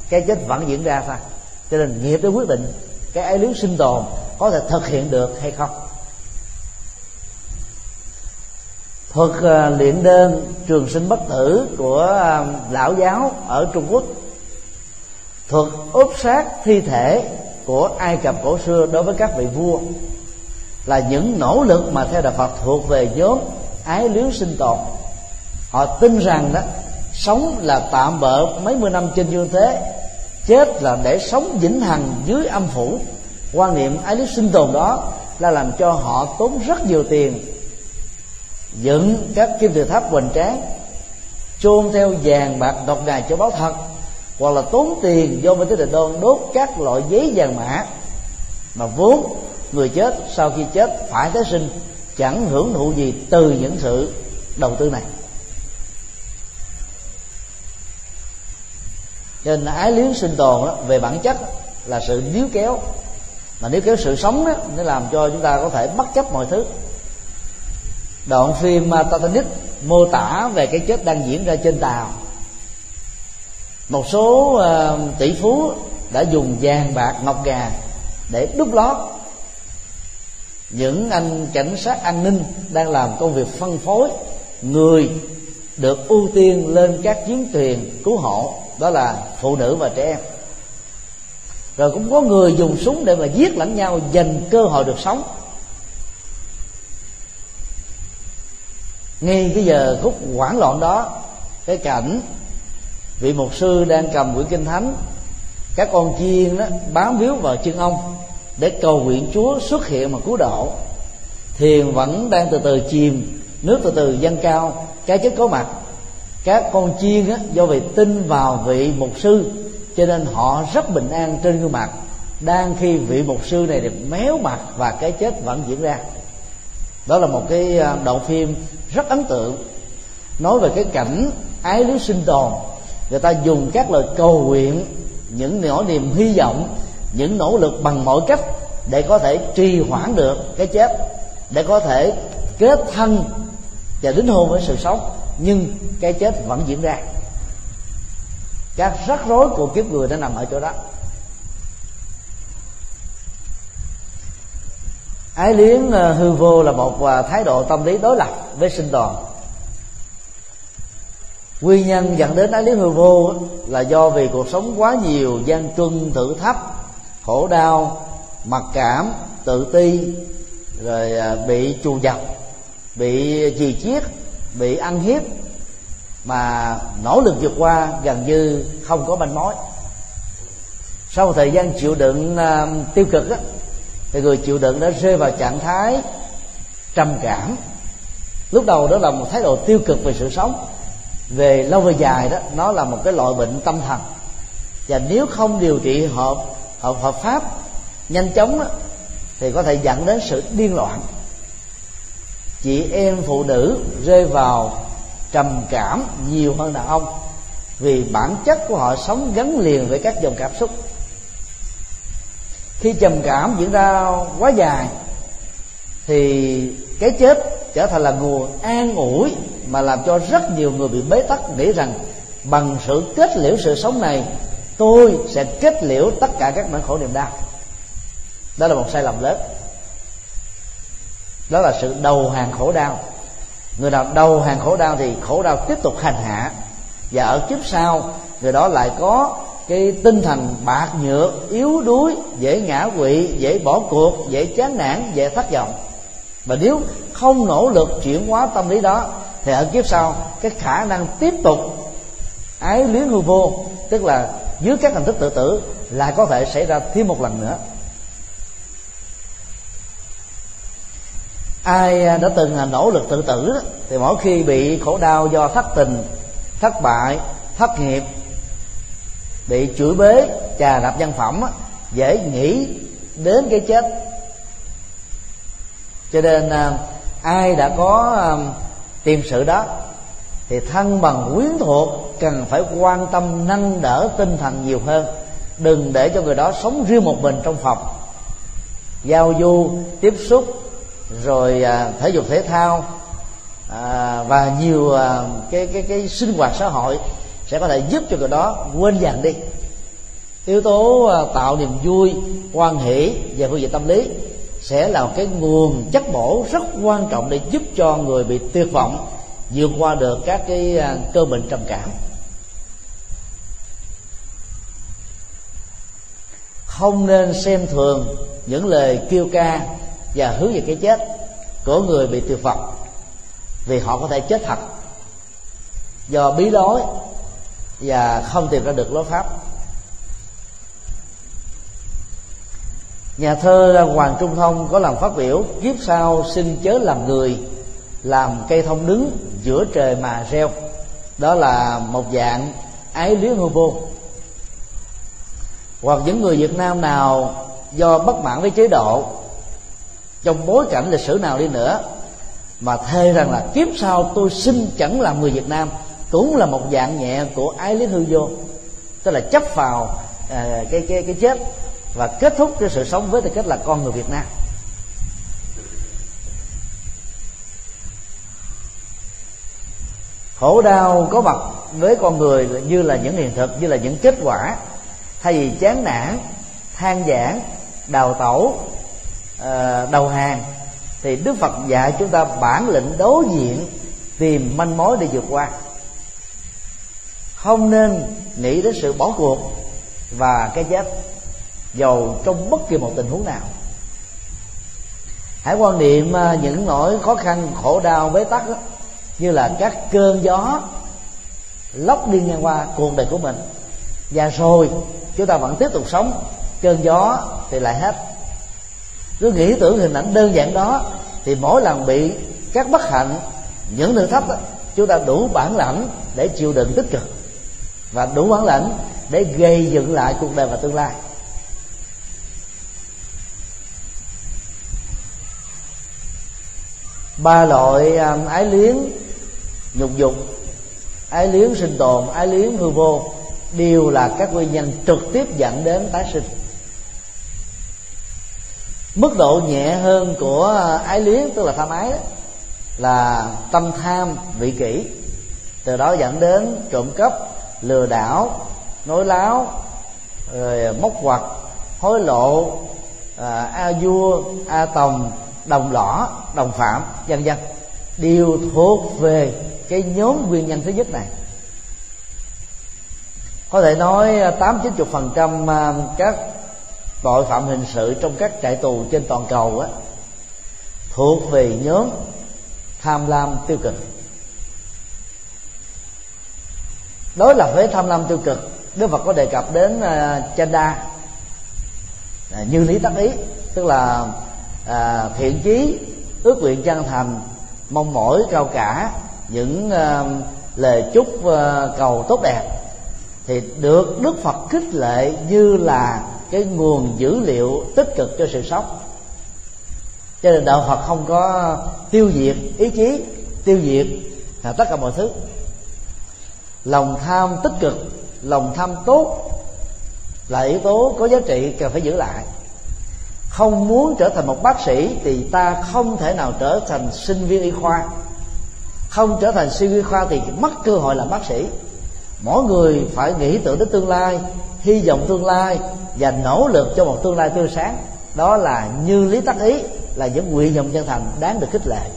Cái chết vẫn diễn ra thôi. Cho nên nghiệp để quyết định cái ái lưới sinh tồn có thể thực hiện được hay không. Thuật uh, luyện đơn trường sinh bất tử của à, uh, lão giáo ở trung quốc. Thuật ốp sát thi thể của ai cập cổ xưa đối với các vị vua là những nỗ lực mà theo đạo Phật thuộc về nhóm ái luyến sinh tồn. Họ tin rằng đó, sống là tạm bợ mấy mươi năm trên dương thế, chết là để sống vĩnh hằng dưới âm phủ. Quan niệm ái lý sinh tồn đó là làm cho họ tốn rất nhiều tiền, dựng các kim tự tháp hoành tráng, chôn theo vàng bạc độc đài cho báo thật, hoặc là tốn tiền do bên tế định đôn đốt các loại giấy vàng mã. Mà vốn, người chết sau khi chết phải tái sinh chẳng hưởng thụ gì từ những sự đầu tư này. Cho nên ái liếng sinh tồn đó, về bản chất là sự níu kéo. Mà níu kéo sự sống đó nó làm cho chúng ta có thể bất chấp mọi thứ. Đoạn phim Titanic mô tả về cái chết đang diễn ra trên tàu. Một số uh, tỷ phú đã dùng vàng bạc ngọc gà để đúc lót những anh cảnh sát an ninh đang làm công việc phân phối người được ưu tiên lên các chuyến thuyền cứu hộ, đó là phụ nữ và trẻ em. Rồi cũng có người dùng súng để mà giết lẫn nhau dành cơ hội được sống. Ngay cái giờ khúc hoảng loạn đó, cái cảnh vị mục sư đang cầm quyển kinh thánh, các con chiên đó bám víu vào chân ông để cầu nguyện chúa xuất hiện mà cứu độ. Thiền vẫn đang từ từ chìm nước từ từ dâng cao. Cái chết có mặt. Các con chiên á, do vì tin vào vị mục sư cho nên họ rất bình an trên gương mặt. Đang khi vị mục sư này được méo mặt và cái chết vẫn diễn ra. Đó là một cái à, đoạn phim rất ấn tượng. Nói về cái cảnh ái lý sinh tồn. Người ta dùng các lời cầu nguyện những nỗi niềm hy vọng những nỗ lực bằng mọi cách để có thể trì hoãn được cái chết, để có thể kết thân và đính hôn với sự sống. Nhưng cái chết vẫn diễn ra. Các rắc rối của kiếp người đã nằm ở chỗ đó. Ái liếng ờ, hư vô là một ờ, thái độ tâm lý đối lập với sinh tồn nguyên nhân dẫn đến ái liếng, hư vô là do vì cuộc sống quá nhiều gian truân thử thách khổ đau mặc cảm tự ti rồi à, bị trù dập bị trì chiết bị ăn hiếp mà nỗ lực vượt qua gần như không có manh mối. Sau một thời gian chịu đựng uh, tiêu cực á, thì người chịu đựng đã rơi vào trạng thái trầm cảm. Lúc đầu đó là một thái độ tiêu cực về sự sống về lâu về dài đó nó là một cái loại bệnh tâm thần. Và nếu không điều trị hợp hợp hợp pháp nhanh chóng đó, thì có thể dẫn đến sự điên loạn. Chị em phụ nữ rơi vào trầm cảm nhiều hơn đàn ông vì bản chất của họ sống gắn liền với các dòng cảm xúc. Khi trầm cảm diễn ra quá dài thì cái chết trở thành là nguồn an ủi mà làm cho rất nhiều người bị bế tắc nghĩ rằng bằng sự kết liễu sự sống này tôi sẽ kết liễu tất cả các nỗi khổ niềm đau. Đó là một sai lầm lớn. Đó là sự đầu hàng khổ đau. Người nào đầu hàng khổ đau thì khổ đau tiếp tục hành hạ. Và ở kiếp sau, người đó lại có cái tinh thần bạc nhược, yếu đuối, dễ ngã quỵ, dễ bỏ cuộc, dễ chán nản, dễ thất vọng. Và nếu không nỗ lực chuyển hóa tâm lý đó, thì ở kiếp sau, cái khả năng tiếp tục ái luyến hư vô, tức là dưới các hình thức tự tử lại có thể xảy ra thêm một lần nữa. Ai à, đã từng à, nỗ lực tự tử thì mỗi khi bị khổ đau do thất tình, thất bại, thất nghiệp, bị chửi bế trà đạp văn phẩm dễ nghĩ đến cái chết. Cho nên à, ai đã có tìm sự đó, thì thân bằng quyến thuộc cần phải quan tâm nâng đỡ tinh thần nhiều hơn. Đừng để cho người đó sống riêng một mình trong phòng. Giao du tiếp xúc rồi à, thể dục thể thao à, và nhiều à, cái cái cái sinh hoạt xã hội sẽ có thể giúp cho người đó quên dần đi. Yếu tố à, tạo niềm vui quan hỷ về phương diện tâm lý sẽ là một cái nguồn chất bổ rất quan trọng để giúp cho người bị tuyệt vọng vượt qua được các cái à, cơ bệnh trầm cảm. Không nên xem thường những lời kêu ca và hướng về cái chết của người bị tuyệt vọng, vì họ có thể chết thật. Do bí lối và không tìm ra được lối pháp. Nhà thơ hoàng trung thông có làm phát biểu, kiếp sau xin chớ làm người, làm cây thông đứng giữa trời mà reo. Đó là một dạng ái luyến hư vô hoặc những người việt nam nào do bất mãn với chế độ trong bối cảnh lịch sử nào đi nữa mà thề rằng là kiếp sau tôi xin chẳng làm người việt nam cũng là một dạng nhẹ của ái lý hư vô. Tức là chấp vào uh, cái cái cái chết và kết thúc cái sự sống với tư cách là con người Việt Nam. Khổ đau có mặt với con người như là những hiện thực như là những kết quả thay vì chán nản than giảng đào tẩu ờ, đầu hàng thì đức phật dạy chúng ta bản lĩnh đối diện tìm manh mối để vượt qua. Không nên nghĩ đến sự bỏ cuộc và cái chết dầu trong bất kỳ một tình huống nào. Hãy quan niệm ờ, những nỗi khó khăn khổ đau bế tắc đó, như là các cơn gió lốc đi ngang qua cuộc đời của mình. Và rồi chúng ta vẫn tiếp tục sống. Cơn gió thì lại hết. Cứ nghĩ tưởng hình ảnh đơn giản đó thì mỗi lần bị các bất hạnh những thử thách đó, chúng ta đủ bản lãnh để chịu đựng tích cực. Và đủ bản lãnh để gây dựng lại cuộc đời và tương lai. Ba loại um, ái luyến nhục dục ái luyến sinh tồn ái luyến hư vô đều là các nguyên nhân trực tiếp dẫn đến tái sinh. Mức độ nhẹ hơn của ái luyến tức là tham ái đó, là tâm tham vị kỷ. Từ đó dẫn đến trộm cắp lừa đảo nói láo rồi móc quặt hối lộ à, a vua a tòng đồng lõa đồng phạm vân vân. Đều thuộc về cái nhóm nguyên nhân thứ nhất này có thể nói à, tám chín chục phần trăm à, các tội phạm hình sự trong các trại tù trên toàn cầu á thuộc về nhóm tham lam tiêu cực. Đối lập với tham lam tiêu cực. Đức phật có đề cập đến uh, chanda uh, như lý tác ý tức là uh, thiện chí ước nguyện chân thành mong mỏi cao cả những uh, lời chúc uh, cầu tốt đẹp thì được đức phật khích lệ như là cái nguồn dữ liệu tích cực cho sự sống. Cho nên đạo phật không có tiêu diệt ý chí, tiêu diệt tất cả mọi thứ. Lòng tham tích cực, lòng tham tốt là yếu tố có giá trị cần phải giữ lại. Không muốn trở thành một bác sĩ thì ta không thể nào trở thành sinh viên y khoa. Không trở thành sinh viên y khoa thì mất cơ hội làm bác sĩ mỗi người phải nghĩ tưởng đến tương lai, hy vọng tương lai và nỗ lực cho một tương lai tươi sáng. Đó là như lý tắc ý, là những nguyện vọng chân thành đáng được khích lệ.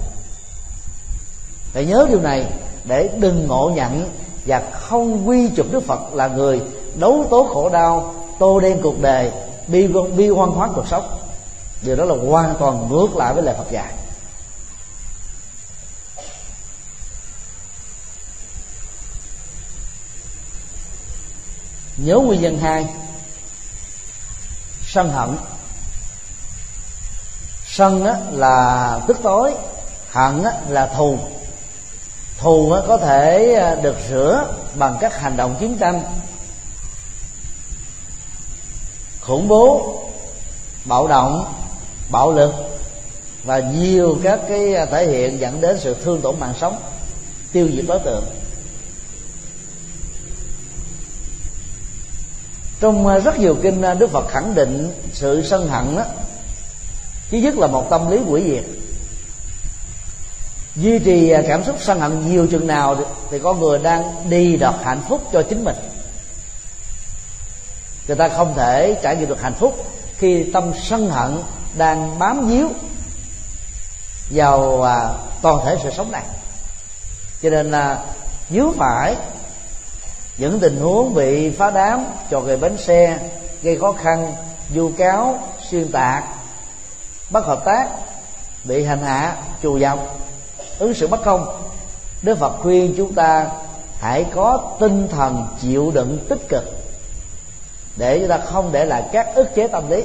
Phải nhớ điều này để đừng ngộ nhận và không quy chụp đức phật là người đấu tố khổ đau, tô đen cuộc đời, bi bi hoang hoán cuộc sống. Điều đó là hoàn toàn ngược lại với lời Phật dạy. Nhớ nguyên nhân hai. Sân hận. Sân á, là tức tối hận á, là thù. Thù á, có thể à, được sửa bằng các hành động chiến tranh. Khủng bố bạo động bạo lực và nhiều các cái à, thể hiện dẫn đến sự thương tổn mạng sống tiêu diệt đối tượng. Trong à, rất nhiều kinh à, đức phật khẳng định sự sân hận đó, thứ nhất là một tâm lý quỷ diệt. Duy trì à, cảm xúc sân hận nhiều chừng nào thì con người đang đi đọt hạnh phúc cho chính mình. Người ta không thể trải nghiệm được hạnh phúc khi tâm sân hận đang bám víu vào toàn thể sự sống này. Cho nên là, nếu phải những tình huống bị phá đám, cho người bánh xe gây khó khăn, vu cáo, xuyên tạc, bất hợp tác, bị hành hạ trù dọc ứng xử bất công đức phật khuyên chúng ta hãy có tinh thần chịu đựng tích cực, để chúng ta không để lại các ức chế tâm lý.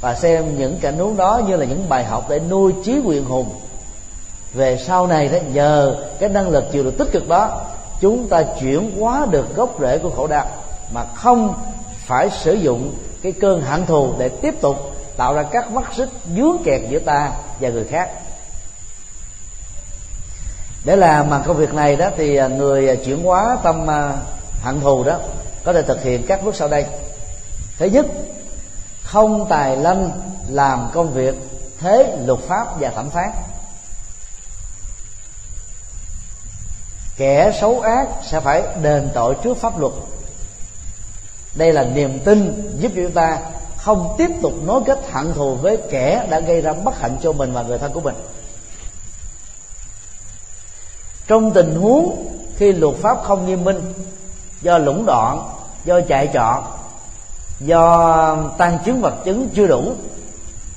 Và xem những cảnh huống đó như là những bài học để nuôi trí quyền hùng. Về sau này đó, nhờ cái năng lực chịu được tích cực đó chúng ta chuyển hóa được gốc rễ của khổ đau mà không phải sử dụng cái cơn hận thù để tiếp tục tạo ra các mắt xích dướng kẹt giữa ta và người khác. Để làm mà công việc này đó thì à, người à, chuyển hóa tâm à, hận thù đó có thể thực hiện các bước sau đây. Thứ nhất, không tài lanh làm công việc thế luật pháp và thẩm phán. Kẻ xấu ác sẽ phải đền tội trước pháp luật. Đây là niềm tin giúp chúng ta không tiếp tục nối kết hận thù với kẻ đã gây ra bất hạnh cho mình và người thân của mình. Trong tình huống khi luật pháp không nghiêm minh, do lũng đoạn, do chạy trọt do tăng chứng vật chứng chưa đủ,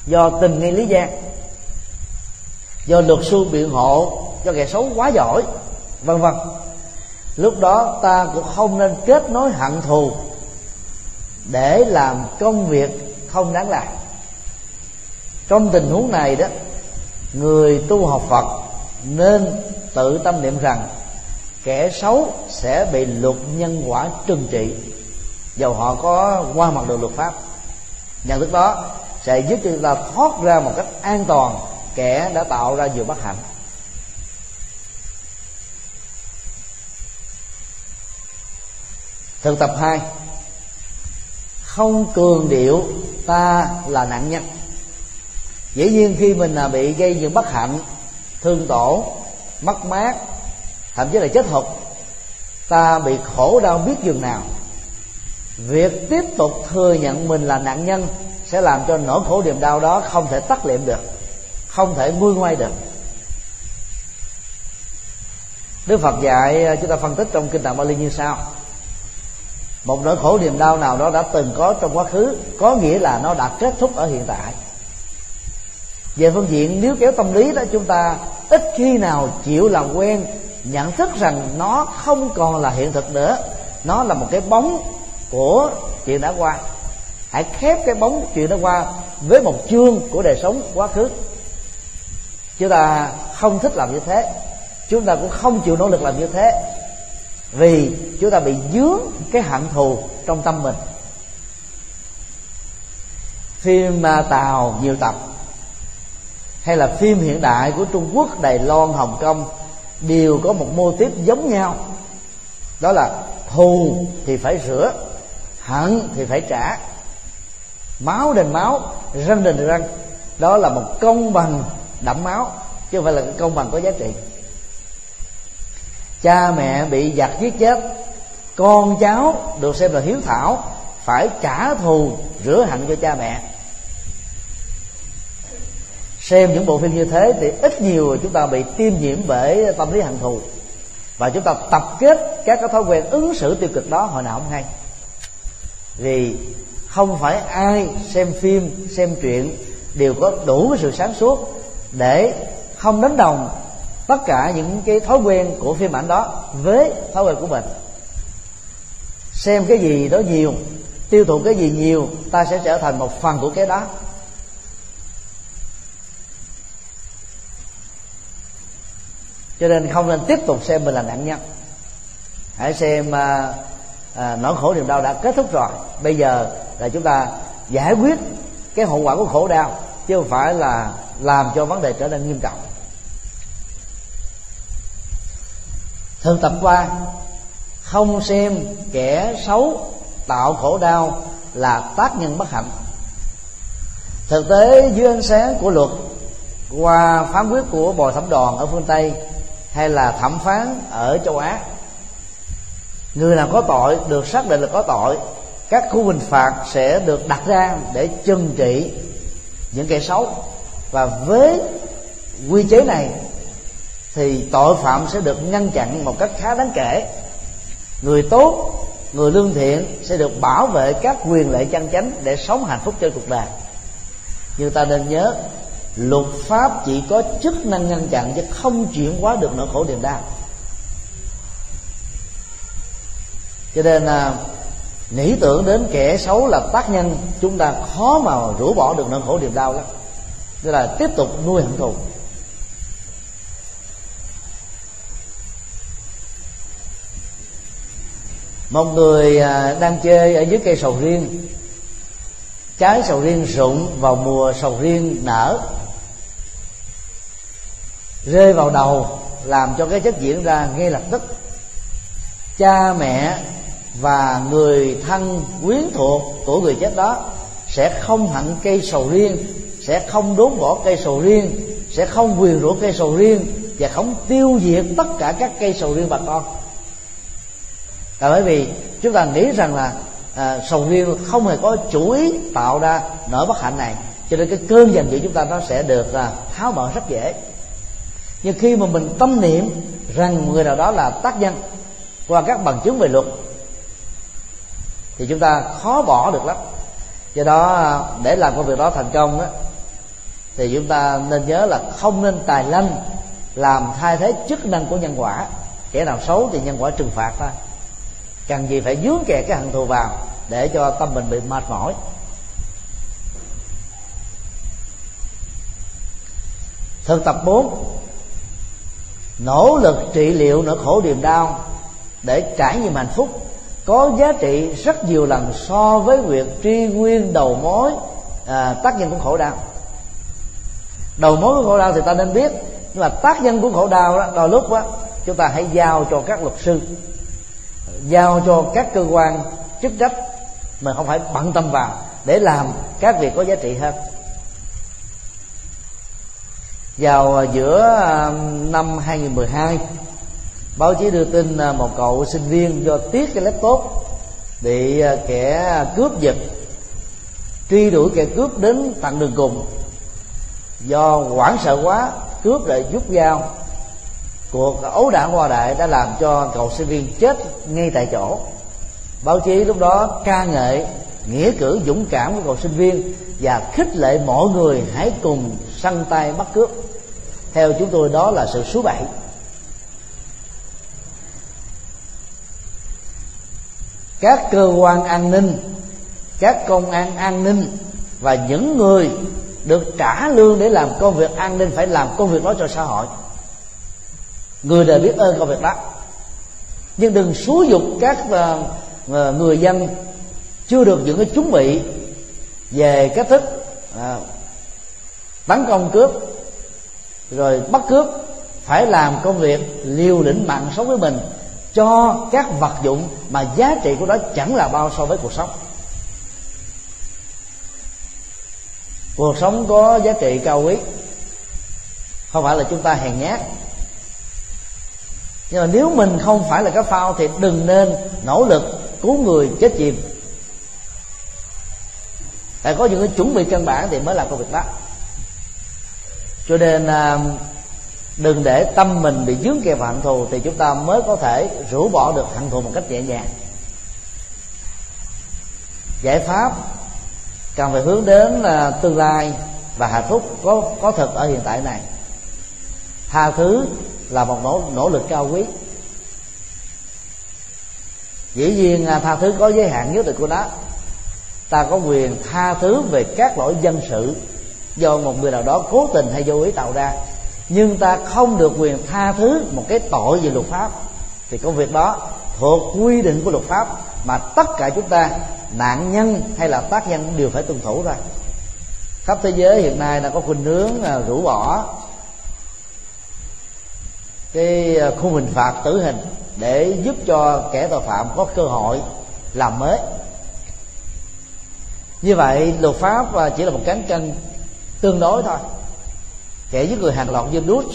do tình nghi lý gian do luật sư biện hộ cho kẻ xấu quá giỏi vân vân. Lúc đó ta cũng không nên kết nối hận thù để làm công việc không đáng làm. Trong tình huống này đó, người tu học phật nên tự tâm niệm rằng kẻ xấu sẽ bị luật nhân quả trừng trị. Dầu họ có qua mặt được luật pháp nhận thức đó sẽ giúp cho chúng ta thoát ra một cách an toàn kẻ đã tạo ra nhiều bất hạnh. Thực tập hai. Không cường điệu, ta là nạn nhân. Dĩ nhiên khi mình là bị gây những bất hạnh, thương tổn, mất mát, thậm chí là chết hụt, ta bị khổ đau biết dường nào. Việc tiếp tục thừa nhận mình là nạn nhân sẽ làm cho nỗi khổ niềm đau đó không thể tắt liệm được, không thể nguôi ngoai được. Đức Phật dạy à, chúng ta phân tích trong kinh tạng Bali như sau một nỗi khổ niềm đau nào đó đã từng có trong quá khứ, có nghĩa là nó đã kết thúc ở hiện tại. Về phương diện nếu kéo tâm lý đó, chúng ta ít khi nào chịu làm quen, nhận thức rằng nó không còn là hiện thực nữa. Nó là một cái bóng của chuyện đã qua. Hãy khép cái bóng chuyện đã qua với một chương của đời sống quá khứ. Chúng ta không thích làm như thế. Chúng ta cũng không chịu nỗ lực làm như thế vì chúng ta bị dướng cái hận thù trong tâm mình. Phim tàu nhiều tập, hay là phim hiện đại của trung quốc đài loan, hồng kông, đều có một mô tiếp giống nhau. Đó là thù thì phải rửa, hận thì phải trả. Máu đền máu, răng đền răng. Đó là một công bằng đẫm máu, chứ không phải là công bằng có giá trị cha mẹ bị giặc giết chết, con cháu được xem là hiếu thảo, phải trả thù, rửa hận cho cha mẹ. Xem những bộ phim như thế thì ít nhiều chúng ta bị tiêm nhiễm bởi tâm lý hận thù. Và chúng ta tập kết các cái thói quen ứng xử tiêu cực đó hồi nào không hay. Vì không phải ai xem phim, xem truyện đều có đủ cái sự sáng suốt để không đánh đồng tất cả những cái thói quen của phim ảnh đó với thói quen của mình. Xem cái gì đó nhiều tiêu thụ cái gì nhiều ta sẽ trở thành một phần của cái đó. Cho nên không nên tiếp tục xem mình là nạn nhân. Hãy xem à, à, nỗi khổ niềm đau đã kết thúc rồi. Bây giờ là chúng ta giải quyết cái hậu quả của khổ đau chứ không phải là làm cho vấn đề trở nên nghiêm trọng. Thường tập qua, không xem kẻ xấu tạo khổ đau là tác nhân bất hạnh. Thực tế, dưới ánh sáng của luật, qua phán quyết của bồi thẩm đoàn ở phương tây hay là thẩm phán ở châu á, người nào có tội được xác định là có tội, các khu hình phạt sẽ được đặt ra để trừng trị những kẻ xấu. Và với quy chế này thì tội phạm sẽ được ngăn chặn một cách khá đáng kể. Người tốt người lương thiện sẽ được bảo vệ các quyền lợi chân chánh để sống hạnh phúc trên cuộc đời. Nhưng ta nên nhớ luật pháp chỉ có chức năng ngăn chặn chứ không chuyển hóa được nỗi khổ niềm đau. Cho nên à, nghĩ tưởng đến kẻ xấu là tác nhân chúng ta khó mà rũ bỏ được nỗi khổ niềm đau lắm tức là tiếp tục nuôi hận thù. Một người à, đang chơi ở dưới cây sầu riêng. Trái sầu riêng rụng vào mùa sầu riêng nở. Rơi vào đầu, làm cho cái chất diễn ra ngay lập tức. Cha mẹ và người thân quyến thuộc của người chết đó sẽ không hận cây sầu riêng, sẽ không đốn bỏ cây sầu riêng, sẽ không quyền rủa cây sầu riêng và không tiêu diệt tất cả các cây sầu riêng bà con là bởi vì chúng ta nghĩ rằng là à, sầu riêng không hề có chủ ý tạo ra nỗi bất hạnh này. Cho nên cái cơn giận dữ chúng ta nó sẽ được à, tháo mở rất dễ. Nhưng khi mà mình tâm niệm rằng người nào đó là tác nhân qua các bằng chứng về luật thì chúng ta khó bỏ được lắm. Do đó à, để làm công việc đó thành công á thì chúng ta nên nhớ là không nên tài lanh làm thay thế chức năng của nhân quả. Kẻ nào xấu thì nhân quả trừng phạt thôi cần gì phải dướng kẹt cái hận thù vào để cho tâm mình bị mệt mỏi. Thực tập 4 nỗ lực trị liệu nỗi khổ niềm đau để trải nghiệm hạnh phúc có giá trị rất nhiều lần so với việc tri nguyên đầu mối à, tác nhân của khổ đau. Đầu mối của khổ đau thì ta nên biết nhưng mà tác nhân của khổ đau đó đôi lúc đó chúng ta hãy giao cho các luật sư giao cho các cơ quan chức trách mà không phải bận tâm vào để làm các việc có giá trị hơn. Vào à, giữa à, năm 2012 báo chí đưa tin à, một cậu sinh viên do tiếc cái laptop bị kẻ cướp giật, truy đuổi kẻ cướp đến tận đường cùng. Do hoảng sợ quá, cướp lại rút dao cuộc ấu đả hoa đại đã làm cho cậu sinh viên chết ngay tại chỗ. Báo chí lúc đó ca ngợi nghĩa cử dũng cảm của cậu sinh viên và khích lệ mọi người hãy cùng săn tay bắt cướp. Theo chúng tôi, đó là sự số bảy. Các cơ quan an ninh, các công an an ninh và những người được trả lương để làm công việc an ninh phải làm công việc đó cho xã hội người đời biết ơn công việc đó. Nhưng đừng xúi dục các ờ, ờ, người dân chưa được những cái chuẩn bị về cách thức à, tấn công cướp rồi bắt cướp phải làm công việc liều lĩnh mạng sống với mình cho các vật dụng mà giá trị của nó chẳng là bao so với cuộc sống. Cuộc sống có giá trị cao quý không phải là chúng ta hèn nhát nhưng mà nếu mình không phải là cái phao thì đừng nên nỗ lực cứu người chết chìm. Tại có những cái chuẩn bị căn bản thì mới làm công việc đó. Cho nên à, đừng để tâm mình bị dướng kẹo hận thù thì chúng ta mới có thể rũ bỏ được hận thù một cách nhẹ nhàng. Giải pháp cần phải hướng đến là tương lai và hạnh phúc có có thật ở hiện tại này. Tha thứ là một nỗ, nỗ lực cao quý. Dĩ nhiên à, tha thứ có giới hạn nhất định của nó. Ta có quyền tha thứ về các lỗi dân sự do một người nào đó cố tình hay vô ý tạo ra. Nhưng ta không được quyền tha thứ một cái tội về luật pháp. Thì công việc đó thuộc quy định của luật pháp mà tất cả chúng ta nạn nhân hay là tác nhân đều phải tuân thủ ra. Khắp thế giới hiện nay là có khuynh hướng rủ rũ bỏ cái ờ, khung hình phạt tử hình để giúp cho kẻ tội phạm có cơ hội làm mới. Như vậy, luật pháp ờ, chỉ là một cán cân tương đối thôi. Kẻ với người hàng loạt như Dutch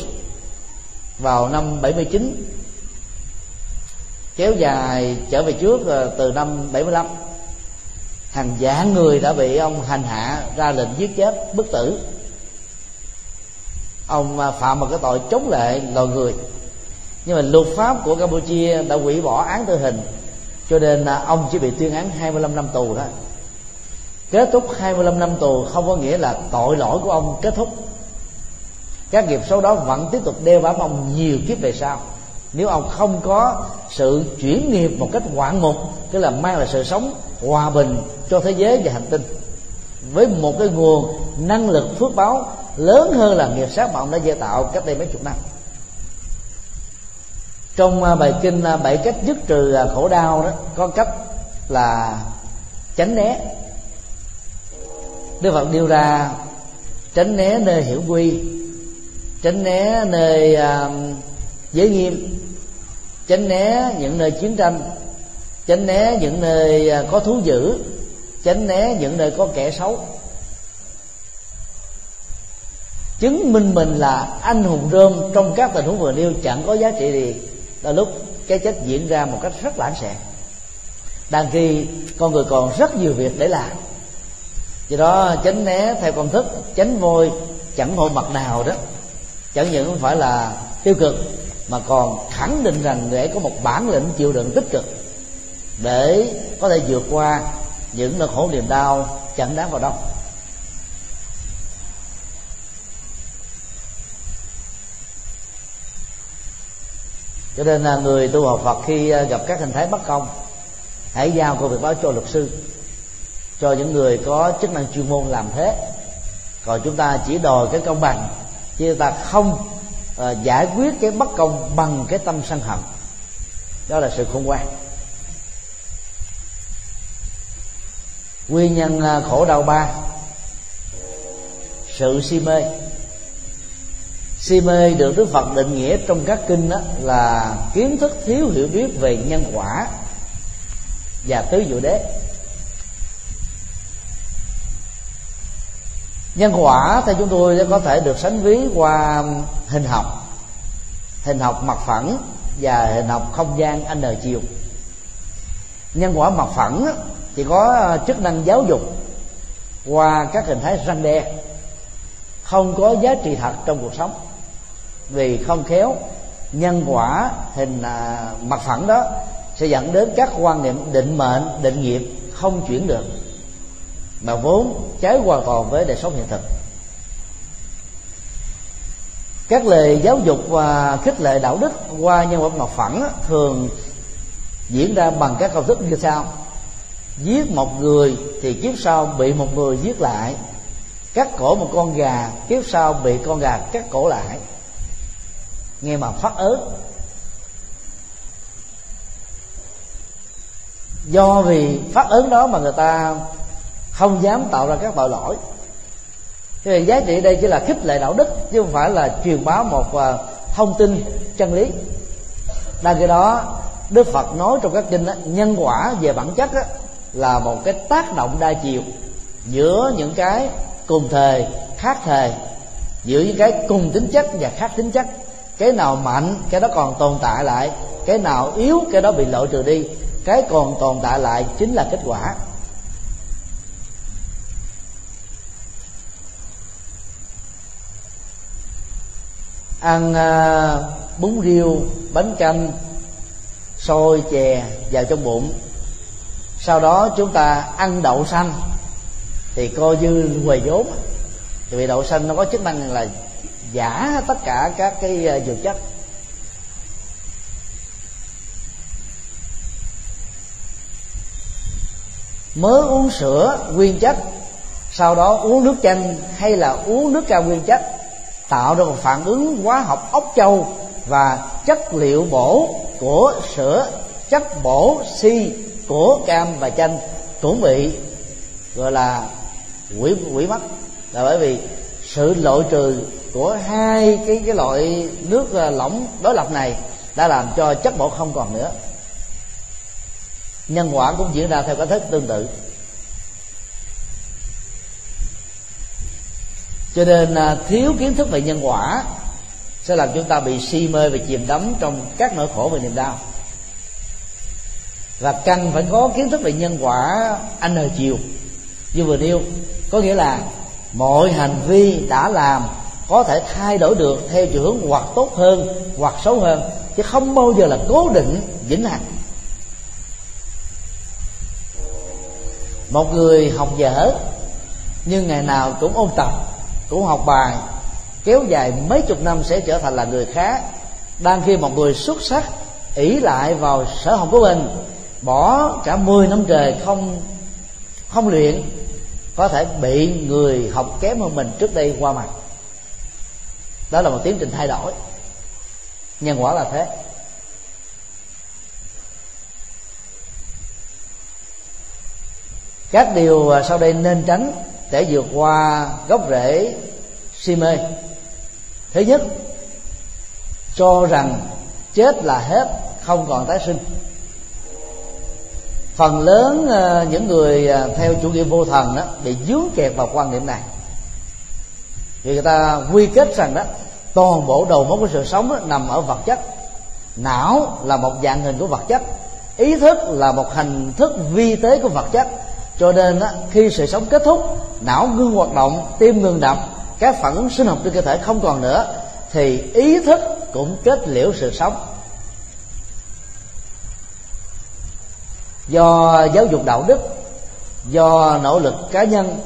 vào năm 79 kéo dài trở về trước ờ, từ năm 75 hàng vạn người đã bị ông hành hạ ra lệnh giết chết, bức tử ông à, phạm một cái tội chống lệ loài người. Nhưng mà luật pháp của Campuchia đã hủy bỏ án tử hình. Cho nên là ông chỉ bị tuyên án 25 năm tù thôi. Kết thúc 25 năm tù không có nghĩa là tội lỗi của ông kết thúc. Các nghiệp xấu đó vẫn tiếp tục đeo bám ông nhiều kiếp về sau. Nếu ông không có sự chuyển nghiệp một cách ngoạn mục, tức là mang lại sự sống hòa bình cho thế giới và hành tinh, với một cái nguồn năng lực phước báo lớn hơn là nghiệp sát mà ông đã gieo tạo cách đây mấy chục năm. Trong à, bài kinh à, bảy cách dứt trừ à, khổ đau đó có cách là tránh né. Đức phật đưa ra tránh né nơi hiểu quy tránh né nơi uh, giới nghiêm tránh né những nơi chiến tranh tránh né những nơi có thú dữ tránh né những nơi có kẻ xấu. Chứng minh mình là anh hùng rơm trong các tình huống vừa nêu, chẳng có giá trị gì. Là lúc cái chết diễn ra một cách rất lãng xẹt đang khi con người còn rất nhiều việc để làm. Do đó tránh né theo công thức tránh vôi chẳng hôn mặt nào đó. Chẳng những không phải là tiêu cực, mà còn khẳng định rằng người có một bản lĩnh chịu đựng tích cực, để có thể vượt qua những nỗi khổ niềm đau chẳng đáng vào đâu. Cho nên là người tu học Phật khi à, gặp các hình thái bất công hãy giao công việc báo cho luật sư cho những người có chức năng chuyên môn làm thế. Còn chúng ta chỉ đòi cái công bằng chứ ta không uh, giải quyết cái bất công bằng cái tâm sân hận. Đó là sự khôn ngoan. Nguyên nhân à, khổ đau ba sự si mê si mê được đức phật định nghĩa trong các kinh đó là kiến thức thiếu hiểu biết về nhân quả và tứ diệu đế. Nhân quả thì chúng tôi có thể được sánh ví qua hình học hình học mặt phẳng và hình học không gian n chiều. Nhân quả mặt phẳng chỉ có chức năng giáo dục qua các hình thái răng đe, không có giá trị thật trong cuộc sống vì không khéo nhân quả hình à, mặt phẳng đó sẽ dẫn đến các quan niệm định mệnh định nghiệp không chuyển được. Mà vốn trái hoàn toàn với đời sống hiện thực. Các lời giáo dục và khích lệ đạo đức qua nhân vật mặt phẳng thường diễn ra bằng các công thức như sau. Giết một người thì kiếp sau bị một người giết lại. Cắt cổ một con gà kiếp sau bị con gà cắt cổ lại nghe mà phát ớt do vì phát ớn đó mà người ta không dám tạo ra các tội lỗi. Thì giá trị đây chỉ là khích lệ đạo đức chứ không phải là truyền bá một à, thông tin chân lý. Đang cái đó đức phật nói trong các kinh đó, nhân quả về bản chất đó, là một cái tác động đa chiều giữa những cái cùng thời khác thời giữa những cái cùng tính chất và khác tính chất cái nào mạnh, cái đó còn tồn tại lại. Cái nào yếu, cái đó bị loại trừ đi. Cái còn tồn tại lại chính là kết quả. Ăn à, bún riêu, bánh canh, xôi chè vào trong bụng. Sau đó chúng ta ăn đậu xanh. Thì coi như huề vốn. Thì vì đậu xanh nó có chức năng là giả tất cả các cái à, dược chất. Mới uống sữa nguyên chất, sau đó uống nước chanh hay là uống nước cao nguyên chất, tạo ra một phản ứng hóa học ốc châu và chất liệu bổ của sữa, chất bổ si của cam và chanh cũng bị, gọi là quỷ quỷ mất. Là bởi vì sự loại trừ của hai cái cái loại nước ờ, lỏng đối lập này đã làm cho chất bột không còn nữa. Nhân quả cũng diễn ra theo cách thức tương tự. Cho nên ờ, thiếu kiến thức về nhân quả sẽ làm chúng ta bị si mê và chìm đắm trong các nỗi khổ và niềm đau. Và cần phải có kiến thức về nhân quả anh hờ chiều. Như vừa nêu, có nghĩa là mọi hành vi đã làm có thể thay đổi được, theo chiều hướng hoặc tốt hơn, hoặc xấu hơn, chứ không bao giờ là cố định, vĩnh hằng. Một người học dở nhưng ngày nào cũng ôn tập, cũng học bài, kéo dài mấy chục năm sẽ trở thành là người khác. Đang khi một người xuất sắc, ỷ lại vào sở học của mình, bỏ cả 10 năm trời không không luyện, có thể bị người học kém hơn mình trước đây qua mặt đó là một tiến trình thay đổi. Nhân quả là thế. Các điều à, sau đây nên tránh để vượt qua gốc rễ si mê. Thứ nhất, cho rằng chết là hết, không còn tái sinh. Phần lớn à, những người à, theo chủ nghĩa vô thần đó bị dướng kẹt vào quan niệm này vì người ta quy kết rằng đó toàn bộ đầu mối của sự sống đó, nằm ở vật chất. Não là một dạng hình của vật chất ý thức là một hình thức vi tế của vật chất. Cho nên đó, khi sự sống kết thúc não ngưng hoạt động tim ngừng đập các phản ứng sinh học trên cơ thể không còn nữa thì ý thức cũng kết liễu sự sống. Do giáo dục đạo đức do nỗ lực cá nhân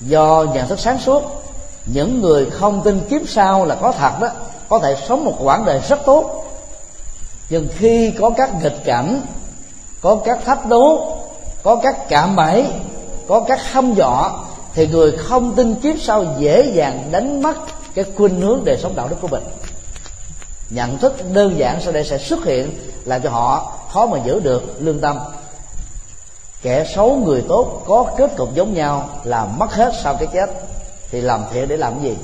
do nhận thức sáng suốt những người không tin kiếp sau là có thật đó. Có thể sống một quãng đời rất tốt. Nhưng khi có các nghịch cảnh, có các thách đố, có các cạm bẫy, có các hâm dọa, thì người không tin kiếp sau dễ dàng đánh mất cái khuynh hướng đời sống đạo đức của mình. Nhận thức đơn giản sau đây sẽ xuất hiện làm cho họ khó mà giữ được lương tâm. Kẻ xấu người tốt có kết cục giống nhau là mất hết sau cái chết thì làm thiện để làm cái gì?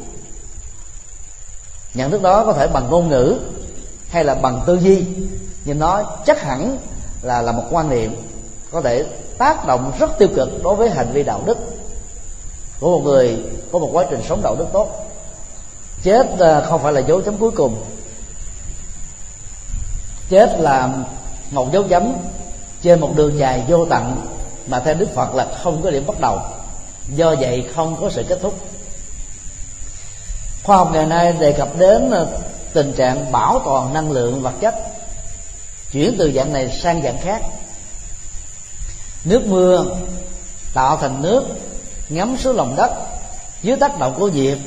Nhận thức đó có thể bằng ngôn ngữ hay là bằng tư duy. Nhưng nó chắc hẳn là là một quan niệm có thể tác động rất tiêu cực đối với hành vi đạo đức của một người, có một quá trình sống đạo đức tốt. Chết à, không phải là dấu chấm cuối cùng. Chết là một dấu chấm trên một đường dài vô tận mà theo đức phật là không có điểm bắt đầu. Do vậy không có sự kết thúc khoa học ngày nay đề cập đến ờ, tình trạng bảo toàn năng lượng vật chất chuyển từ dạng này sang dạng khác. Nước mưa tạo thành nước ngấm xuống lòng đất dưới tác động của nhiệt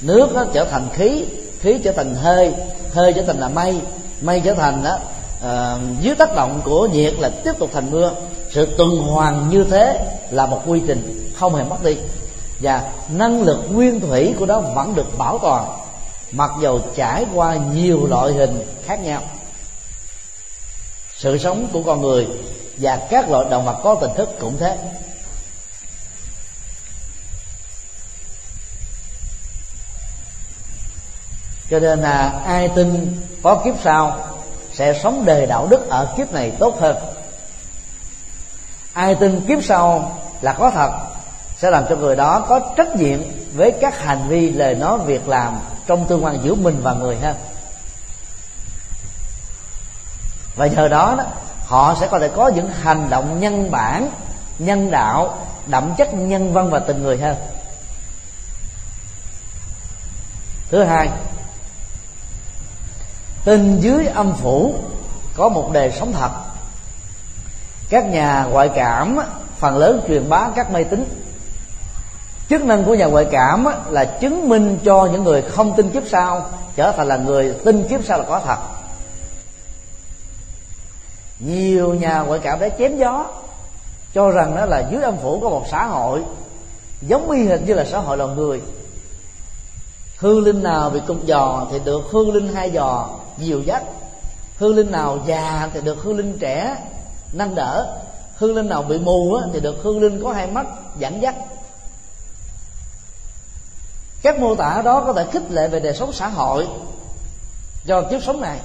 nước nó trở thành khí khí trở thành hơi hơi trở thành là mây mây trở thành đó uh, ờ, dưới tác động của nhiệt là tiếp tục thành mưa. Sự tuần hoàn như thế là một quy trình không hề mất đi và năng lực nguyên thủy của nó vẫn được bảo toàn, mặc dầu trải qua nhiều loại hình khác nhau. Sự sống của con người và các loại động vật có tình thức cũng thế. Cho nên là ai tin có kiếp sau sẽ sống đời đạo đức ở kiếp này tốt hơn. Ai tin kiếp sau là có thật sẽ làm cho người đó có trách nhiệm với các hành vi lời nói việc làm trong tương quan giữa mình và người hơn và nhờ đó, đó họ sẽ có thể có những hành động nhân bản nhân đạo đậm chất nhân văn và tình người hơn thứ hai tin dưới âm phủ có một đề sống thật. Các nhà ngoại cảm phần lớn truyền bá các mê tín chức năng của nhà ngoại cảm là chứng minh cho những người không tin kiếp sau trở thành là người tin kiếp sau là có thật. Nhiều nhà ngoại cảm đã chém gió, cho rằng đó là dưới âm phủ có một xã hội giống y hình như là xã hội lòng người. Hương linh nào bị cung giò thì được hương linh hai giò nhiều dắt. Hương linh nào già thì được hương linh trẻ nâng đỡ. Hương linh nào bị mù thì được hương linh có hai mắt dẫn dắt các mô tả đó có thể khích lệ về đời sống xã hội cho kiếp sống này.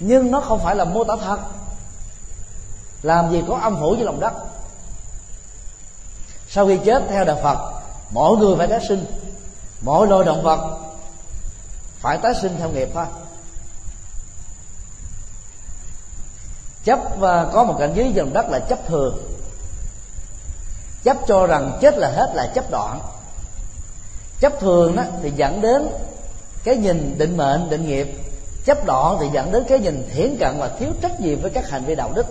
Nhưng nó không phải là mô tả thật. Làm gì có âm phủ với lòng đất. Sau khi chết theo đạo phật, mỗi người phải tái sinh. Mỗi loài động vật phải tái sinh theo nghiệp thôi. Chấp và có một cảnh giới dòng đất là chấp thường. Chấp cho rằng chết là hết là chấp đoạn chấp thường đó thì dẫn đến cái nhìn định mệnh, định nghiệp. Chấp đoạn thì dẫn đến cái nhìn thiển cận và thiếu trách nhiệm với các hành vi đạo đức.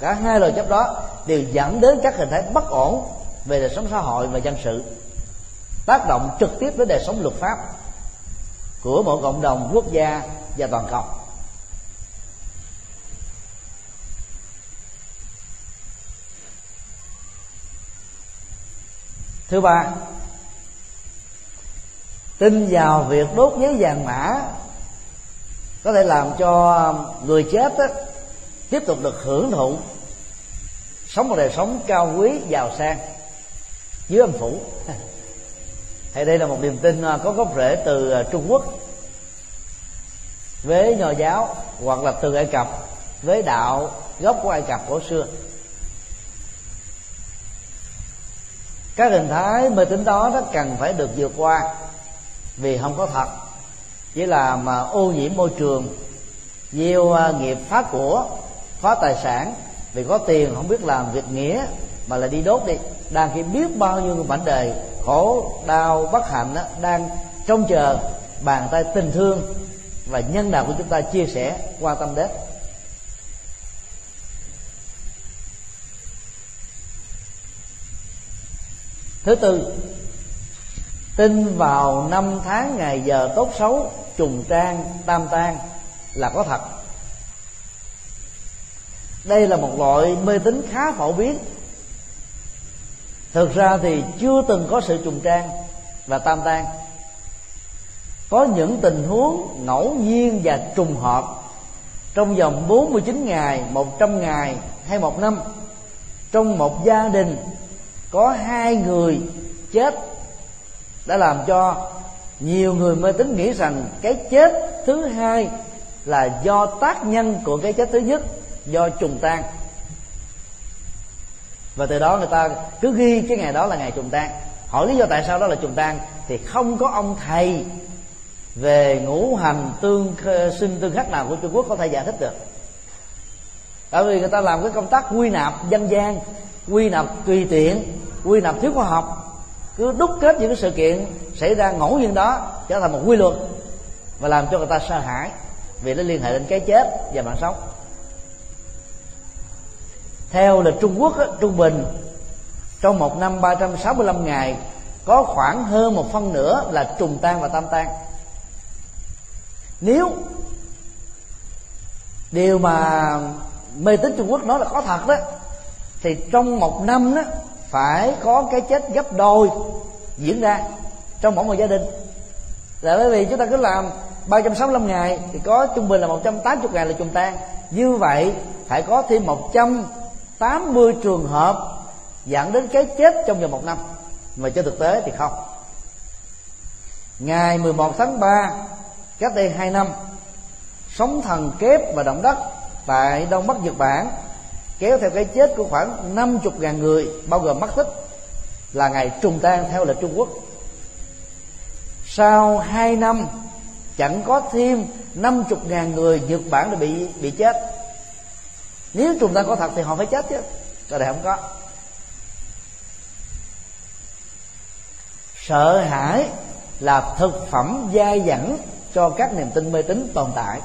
Cả hai lời chấp đó đều dẫn đến các hình thái bất ổn về đời sống xã hội và dân sự, tác động trực tiếp đến đời sống luật pháp của một cộng đồng quốc gia và toàn cầu. Thứ ba tin vào việc đốt giấy vàng mã có thể làm cho người chết đó, tiếp tục được hưởng thụ sống một đời sống cao quý giàu sang dưới âm phủ. Hay đây là một niềm tin à, có gốc rễ từ à, trung quốc với nho giáo hoặc là từ ai cập với đạo gốc của ai cập cổ xưa. Các hình thái mê tín đó nó cần phải được vượt qua vì không có thật. Chỉ là mà ô nhiễm môi trường gieo à, nghiệp phá của phá tài sản vì có tiền không biết làm việc nghĩa mà lại đi đốt đi. Đang khi biết bao nhiêu người mảnh đời khổ đau bất hạnh đó, đang trông chờ bàn tay tình thương và nhân đạo của chúng ta chia sẻ quan tâm đến thứ tư tin vào năm tháng ngày giờ tốt xấu trùng trang tam tan là có thật. Đây là một loại mê tín khá phổ biến. Thực ra thì chưa từng có sự trùng trang và tam tan có những tình huống ngẫu nhiên và trùng hợp. Trong vòng 49 ngày, 100 ngày hay một năm trong một gia đình có hai người chết đã làm cho nhiều người mê tín nghĩ rằng cái chết thứ hai là do tác nhân của cái chết thứ nhất, do trùng tan. Và từ đó người ta cứ ghi cái ngày đó là ngày trùng tan. Hỏi lý do tại sao đó là trùng tan thì không có ông thầy về ngũ hành tương sinh tương khắc nào của trung quốc có thể giải thích được. Tại vì người ta làm cái công tác quy nạp dân gian, quy nạp tùy tiện, quy nạp thiếu khoa học cứ đúc kết những cái sự kiện xảy ra ngẫu nhiên đó trở thành một quy luật và làm cho người ta sợ hãi vì nó liên hệ đến cái chết và mạng sống. Theo lịch Trung Quốc trung bình trong một năm 365 ngày có khoảng hơn một phân nửa là trùng tan và tam tan. Nếu điều mà mê tín Trung Quốc nói là có thật đó, thì trong một năm đó phải có cái chết gấp đôi diễn ra trong mỗi một gia đình. Là bởi vì chúng ta cứ làm 365 ngày thì có trung bình là 180 ngày là trùng tan. Như vậy phải có thêm 180 trường hợp dẫn đến cái chết trong vòng một năm. Mà trên thực tế thì không. Ngày 11 tháng 3 cách đây 2 năm, sóng thần kép và động đất tại đông bắc nhật bản kéo theo cái chết của khoảng 50.000 người, bao gồm mất tích, là ngày trùng tan theo lịch Trung Quốc. Sau 2 năm, chẳng có thêm 50.000 người Nhật Bản đã bị bị chết. Nếu trùng tan có thật thì họ phải chết chứ cái này không có. Sợ hãi là thực phẩm dai dẳng cho các niềm tin mê tín tồn tại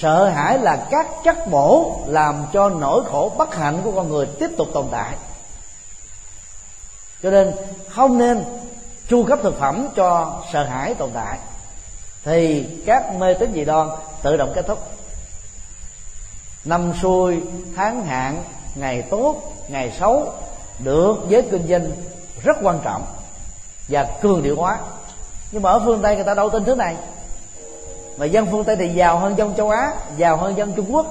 sợ hãi là các chất bổ làm cho nỗi khổ bất hạnh của con người tiếp tục tồn tại. Cho nên không nên chu cấp thực phẩm cho sợ hãi tồn tại. Thì các mê tín dị đoan tự động kết thúc. Năm xuôi, tháng hạn, ngày tốt, ngày xấu được giới kinh doanh rất quan trọng và cường điệu hóa. Nhưng mà ở phương tây người ta đâu tin thứ này mà dân phương tây thì giàu hơn dân châu á, giàu hơn dân trung quốc.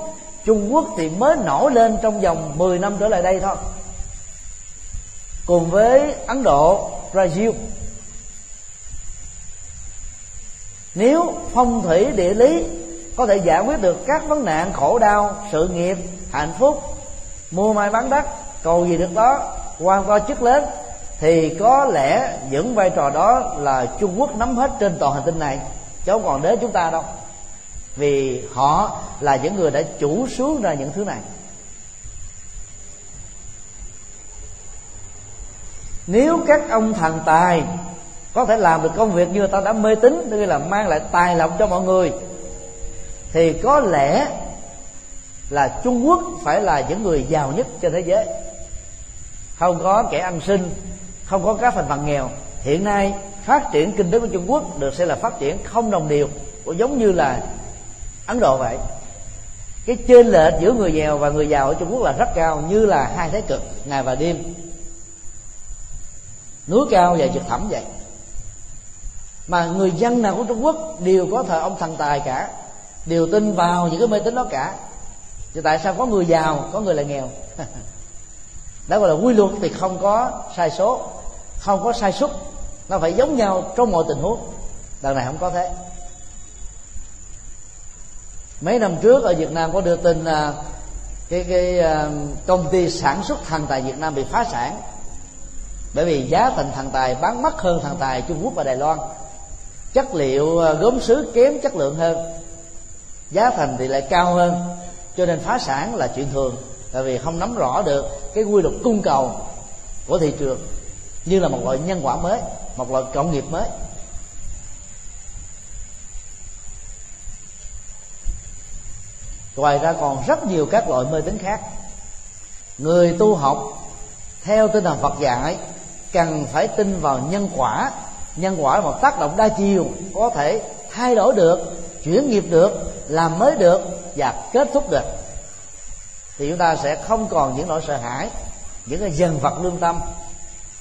Trung quốc thì mới nổi lên trong vòng 10 năm trở lại đây thôi. Cùng với ấn độ, brazil. Nếu phong thủy, địa lý có thể giải quyết được các vấn nạn khổ đau, sự nghiệp, hạnh phúc, mua mai bán đất cầu gì được đó quan to chức lớn, thì có lẽ những vai trò đó là Trung Quốc nắm hết trên toàn hành tinh này chứ không còn đến chúng ta đâu. Vì họ là những người đã chủ sướng ra những thứ này. Nếu các ông thần tài có thể làm được công việc như ta đã mê tín, tức là mang lại tài lộc cho mọi người, thì có lẽ là Trung Quốc phải là những người giàu nhất trên thế giới. Không có kẻ ăn sinh không có các thành phần nghèo. Hiện nay phát triển kinh tế của Trung Quốc được xem là phát triển không đồng đều, cũng giống như là Ấn Độ vậy. Cái chênh lệch giữa người nghèo và người giàu ở Trung Quốc là rất cao, như là hai thái cực, ngày và đêm. Núi cao và vực thẳm vậy. Mà người dân nào của Trung Quốc đều có thờ ông thần tài cả, đều tin vào những cái mê tín đó cả. Thì tại sao có người giàu, có người là nghèo? Đó gọi là quy luật thì không có sai số, không có sai suất nó phải giống nhau trong mọi tình huống. Đằng này không có thế. Mấy năm trước ở Việt Nam có đưa tin là cái cái à, công ty sản xuất thằng tài Việt Nam bị phá sản. Bởi vì giá thành thằng tài bán mắc hơn thằng tài Trung Quốc và Đài Loan. Chất liệu à, gốm sứ kém chất lượng hơn. Giá thành thì lại cao hơn. Cho nên phá sản là chuyện thường. Tại vì không nắm rõ được cái quy luật cung cầu của thị trường như là một loại nhân quả mới một loại cộng nghiệp mới. Ngoài ra còn rất nhiều các loại mê tín khác. Người tu học, theo tinh thần phật dạy, cần phải tin vào nhân quả. Nhân quả là một tác động đa chiều, có thể thay đổi được, chuyển nghiệp được, làm mới được và kết thúc được. Thì chúng ta sẽ không còn những nỗi sợ hãi, những cái dần vật lương tâm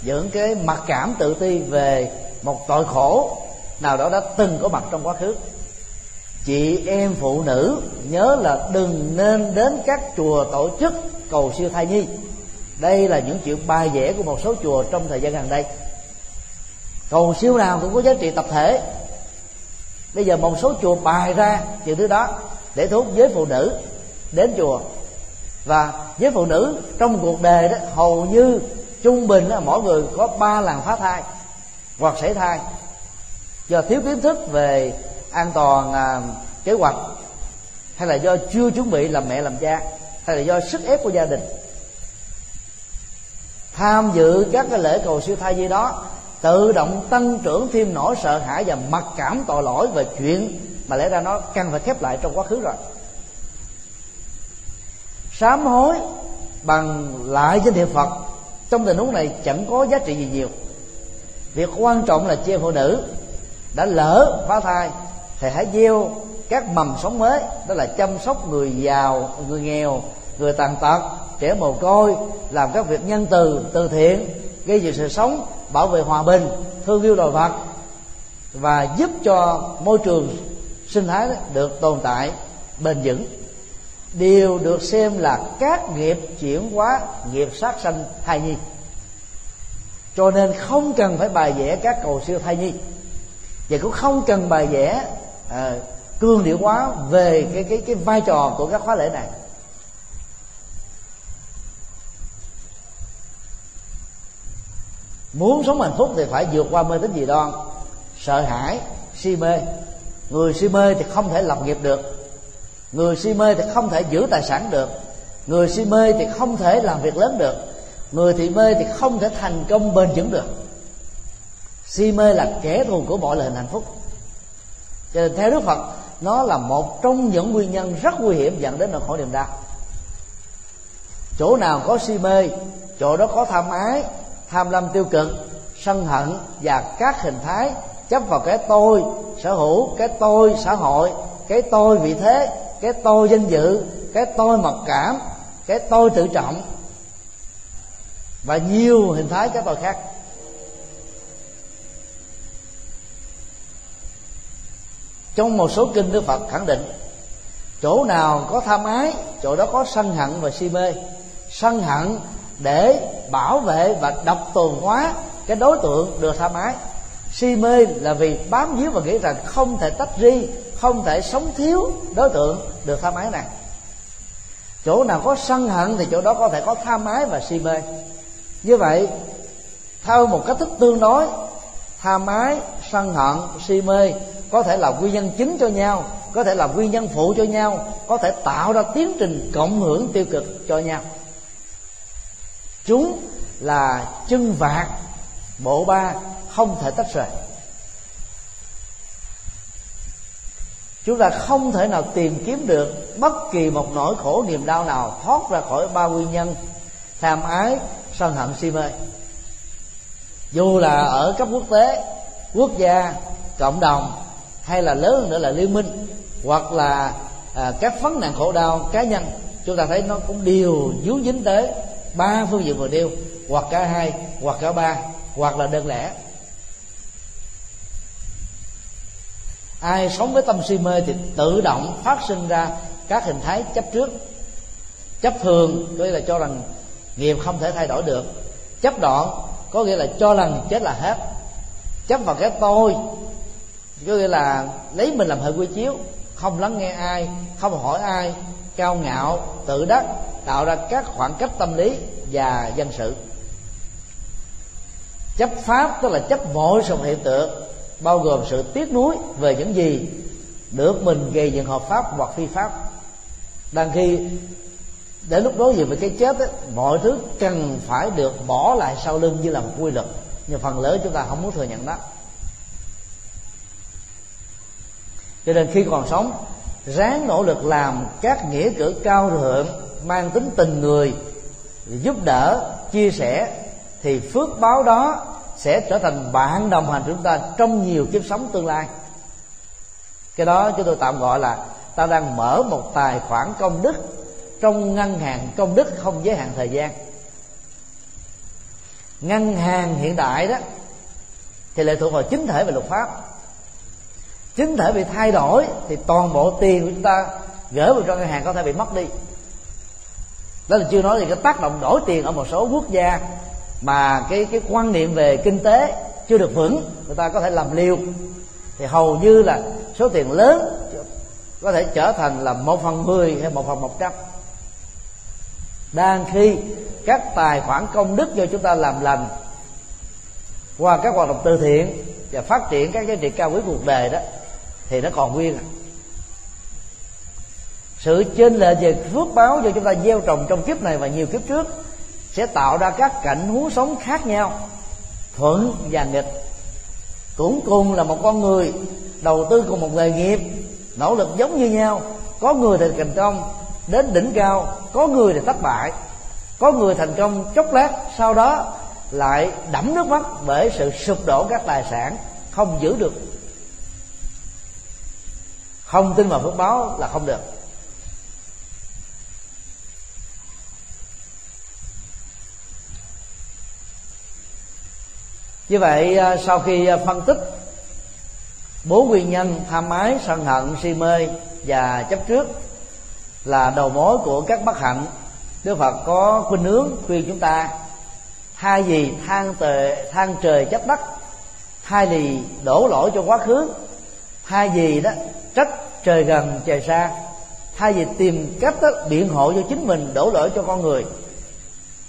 những cái mặc cảm tự ti về một tội khổ nào đó đã từng có mặt trong quá khứ. Chị em phụ nữ, nhớ là đừng nên đến các chùa tổ chức cầu siêu thai nhi. Đây là những chuyện bài vẽ của một số chùa trong thời gian gần đây. Cầu siêu nào cũng có giá trị tập thể. Bây giờ một số chùa bài ra chuyện thứ đó để thu hút giới phụ nữ đến chùa. Và với phụ nữ trong cuộc đời đó hầu như trung bình là mỗi người có ba lần phá thai hoặc sảy thai. Do thiếu kiến thức về an toàn à, kế hoạch hay là do chưa chuẩn bị làm mẹ làm cha hay là do sức ép của gia đình. Tham dự các cái lễ cầu siêu thai gì đó tự động tăng trưởng thêm nỗi sợ hãi và mặc cảm tội lỗi về chuyện mà lẽ ra nó cần phải khép lại trong quá khứ rồi. Sám hối bằng lại danh hiệu phật trong tình huống này chẳng có giá trị gì nhiều. Việc quan trọng là chị phụ nữ đã lỡ phá thai thì hãy gieo các mầm sống mới, đó là chăm sóc người giàu, người nghèo, người tàn tật, trẻ mồ côi, làm các việc nhân từ từ thiện, gây dựng sự sống, bảo vệ hòa bình, thương yêu loài vật và giúp cho môi trường sinh thái được tồn tại bền vững đều được xem là các nghiệp chuyển hóa nghiệp sát sanh thai nhi. Cho nên không cần phải bài vẽ các cầu siêu thai nhi. Và cũng không cần bài vẽ à, cương điệu hóa về cái cái cái vai trò của các khóa lễ này. Muốn sống hạnh phúc thì phải vượt qua mê tín dị đoan sợ hãi si mê. Người si mê thì không thể lập nghiệp được người si mê thì không thể giữ tài sản được. Người si mê thì không thể làm việc lớn được. Người thị mê thì không thể thành công bền vững được. Si mê là kẻ thù của mọi loại hình hạnh phúc. Cho nên theo đức phật, nó là một trong những nguyên nhân rất nguy hiểm dẫn đến nỗi khổ niềm đau. Chỗ nào có si mê, chỗ đó có tham ái, tham lam tiêu cực, sân hận và các hình thái, chấp vào cái tôi sở hữu, cái tôi xã hội, cái tôi vị thế cái tôi danh dự, cái tôi mặc cảm, cái tôi tự trọng và nhiều hình thái cái tôi khác. Trong một số kinh đức phật khẳng định, chỗ nào có tham ái, chỗ đó có sân hận và si mê. Sân hận để bảo vệ và độc tồn hóa cái đối tượng được tham ái. Si mê là vì bám víu và nghĩ rằng không thể tách ri không thể sống thiếu đối tượng được tham ái này. Chỗ nào có sân hận thì chỗ đó có thể có tham ái và si mê. Như vậy, theo một cách thức tương đối tha mái sân hận, si mê có thể là nguyên nhân chính cho nhau, có thể là nguyên nhân phụ cho nhau, có thể tạo ra tiến trình cộng hưởng tiêu cực cho nhau. Chúng là chân vạc, bộ ba không thể tách rời. Chúng ta không thể nào tìm kiếm được bất kỳ một nỗi khổ niềm đau nào thoát ra khỏi ba nguyên nhân tham ái sân hận si mê. Dù là ở cấp quốc tế quốc gia cộng đồng hay là lớn hơn nữa là liên minh hoặc là à, các vấn nạn khổ đau cá nhân chúng ta thấy nó cũng đều dướng dính tới ba phương diện vừa nêu hoặc cả hai hoặc cả ba hoặc là đơn lẻ. Ai sống với tâm si mê thì tự động phát sinh ra các hình thái chấp trước. Chấp thường có nghĩa là cho rằng nghiệp không thể thay đổi được. Chấp đoạn có nghĩa là cho rằng chết là hết. Chấp vào cái tôi có nghĩa là lấy mình làm hệ quy chiếu, không lắng nghe ai, không hỏi ai, cao ngạo, tự đắc, tạo ra các khoảng cách tâm lý và dân sự. Chấp pháp tức là chấp mọi sự hiện tượng bao gồm sự tiếc nuối về những gì được mình gây dựng hợp pháp hoặc phi pháp. Đang khi đến lúc đối diện với cái chết ấy, mọi thứ cần phải được bỏ lại sau lưng như là một quy luật. Nhưng phần lớn chúng ta không muốn thừa nhận đó. Cho nên khi còn sống ráng nỗ lực làm các nghĩa cử cao thượng mang tính tình người giúp đỡ chia sẻ thì phước báo đó sẽ trở thành bạn đồng hành chúng ta trong nhiều kiếp sống tương lai. Cái đó chúng tôi tạm gọi là ta đang mở một tài khoản công đức trong ngân hàng công đức không giới hạn thời gian. Ngân hàng hiện đại đó, thì lệ thuộc vào chính thể và luật pháp. Chính thể bị thay đổi thì toàn bộ tiền của chúng ta gửi vào trong ngân hàng có thể bị mất đi. Đó là chưa nói thì cái tác động đổi tiền ở một số quốc gia mà cái cái quan niệm về kinh tế chưa được vững, người ta có thể làm liều. Thì hầu như là số tiền lớn có thể trở thành là một phần mười hay một phần một trăm. Đang khi các tài khoản công đức do chúng ta làm lành, qua các hoạt động từ thiện và phát triển các giá trị cao quý cuộc đời đó, thì nó còn nguyên. Sự chênh lệch về phước báo do chúng ta gieo trồng trong kiếp này và nhiều kiếp trước sẽ tạo ra các cảnh huống sống khác nhau, thuận và nghịch. Cũng cùng là một con người đầu tư cùng một nghề nghiệp, nỗ lực giống như nhau. Có người thì thành công, đến đỉnh cao. Có người thì thất bại. Có người thành công chốc lát, sau đó lại đẫm nước mắt bởi sự sụp đổ các tài sản, không giữ được. Không tin vào phước báo là không được. Như vậy à, sau khi à, phân tích bốn nguyên nhân tham ái sân hận si mê và chấp trước là đầu mối của các bất hạnh đức phật có khuyên hướng khuyên chúng ta hai gì than tề than trời chấp đất hai gì đổ lỗi cho quá khứ hai gì đó trách trời gần trời xa thay vì tìm cách đó, biện hộ cho chính mình đổ lỗi cho con người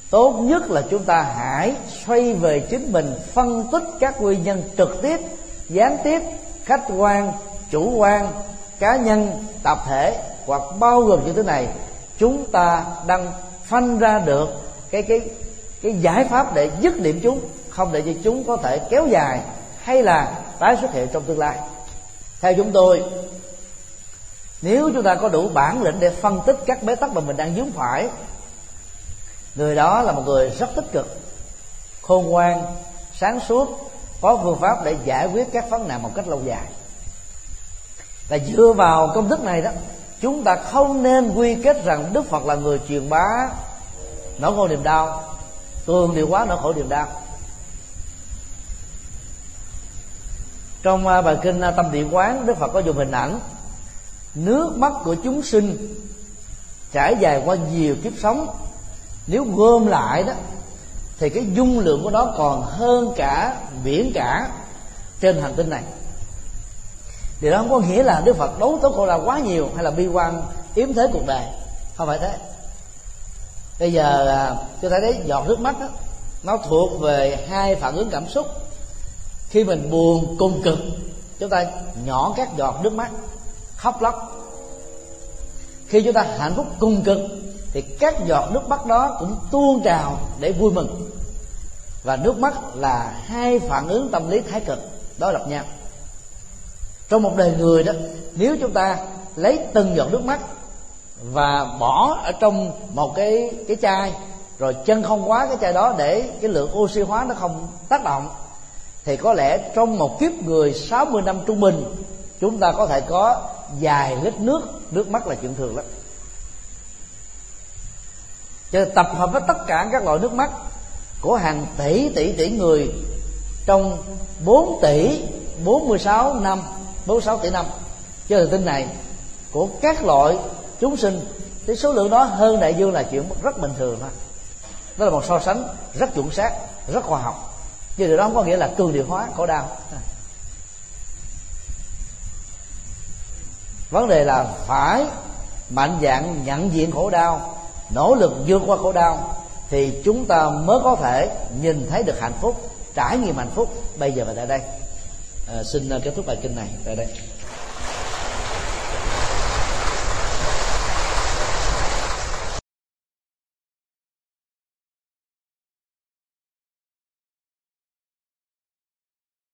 tốt nhất là chúng ta hãy xoay về chính mình, phân tích các nguyên nhân trực tiếp, gián tiếp, khách quan, chủ quan, cá nhân, tập thể hoặc bao gồm những thứ này. Chúng ta đang phân ra được cái cái cái giải pháp để dứt điểm chúng, không để cho chúng có thể kéo dài hay là tái xuất hiện trong tương lai. Theo chúng tôi, nếu chúng ta có đủ bản lĩnh để phân tích các bế tắc mà mình đang dướng phải người đó là một người rất tích cực, khôn ngoan, sáng suốt, có phương pháp để giải quyết các vấn nạn một cách lâu dài. Và dựa vào công thức này đó, chúng ta không nên quy kết rằng đức phật là người truyền bá nỗi khổ niềm đau. Cường điều quá nỗi khổ niềm đau. Trong à, bài kinh à, tâm địa quán, đức phật có dùng hình ảnh nước mắt của chúng sinh trải dài qua nhiều kiếp sống nếu gom lại đó, thì cái dung lượng của nó còn hơn cả biển cả trên hành tinh này. Điều đó không có nghĩa là đức phật đấu tố khổ đau quá nhiều hay là bi quan yếm thế cuộc đời. Không phải thế. Bây giờ à, chúng ta thấy đấy giọt nước mắt đó, nó thuộc về hai phản ứng cảm xúc. Khi mình buồn cùng cực, chúng ta nhỏ các giọt nước mắt, khóc lóc. Khi chúng ta hạnh phúc cùng cực thì các giọt nước mắt đó cũng tuôn trào để vui mừng. Và nước mắt là hai phản ứng tâm lý thái cực đối lập nhau trong một đời người đó, nếu chúng ta lấy từng giọt nước mắt và bỏ ở trong một cái cái chai, rồi chân không quá cái chai đó để cái lượng oxy hóa nó không tác động, thì có lẽ trong một kiếp người 60 năm trung bình, chúng ta có thể có vài lít nước nước mắt là chuyện thường lắm cho tập hợp với tất cả các loại nước mắt của hàng tỷ tỷ tỷ người trong 4 tỷ 46 năm 46 tỷ năm. Cho hành tinh này của các loại chúng sinh, thì số lượng đó hơn đại dương là chuyện rất bình thường thôi. Đó là một so sánh rất chuẩn xác, rất khoa học. Nhưng điều đó không có nghĩa là cường điệu hóa, khổ đau. Vấn đề là phải mạnh dạng nhận diện khổ đau nỗ lực vượt qua khổ đau thì chúng ta mới có thể nhìn thấy được hạnh phúc trải nghiệm hạnh phúc. Bây giờ và tại đây. À, xin à, kết thúc bài kinh này tại đây.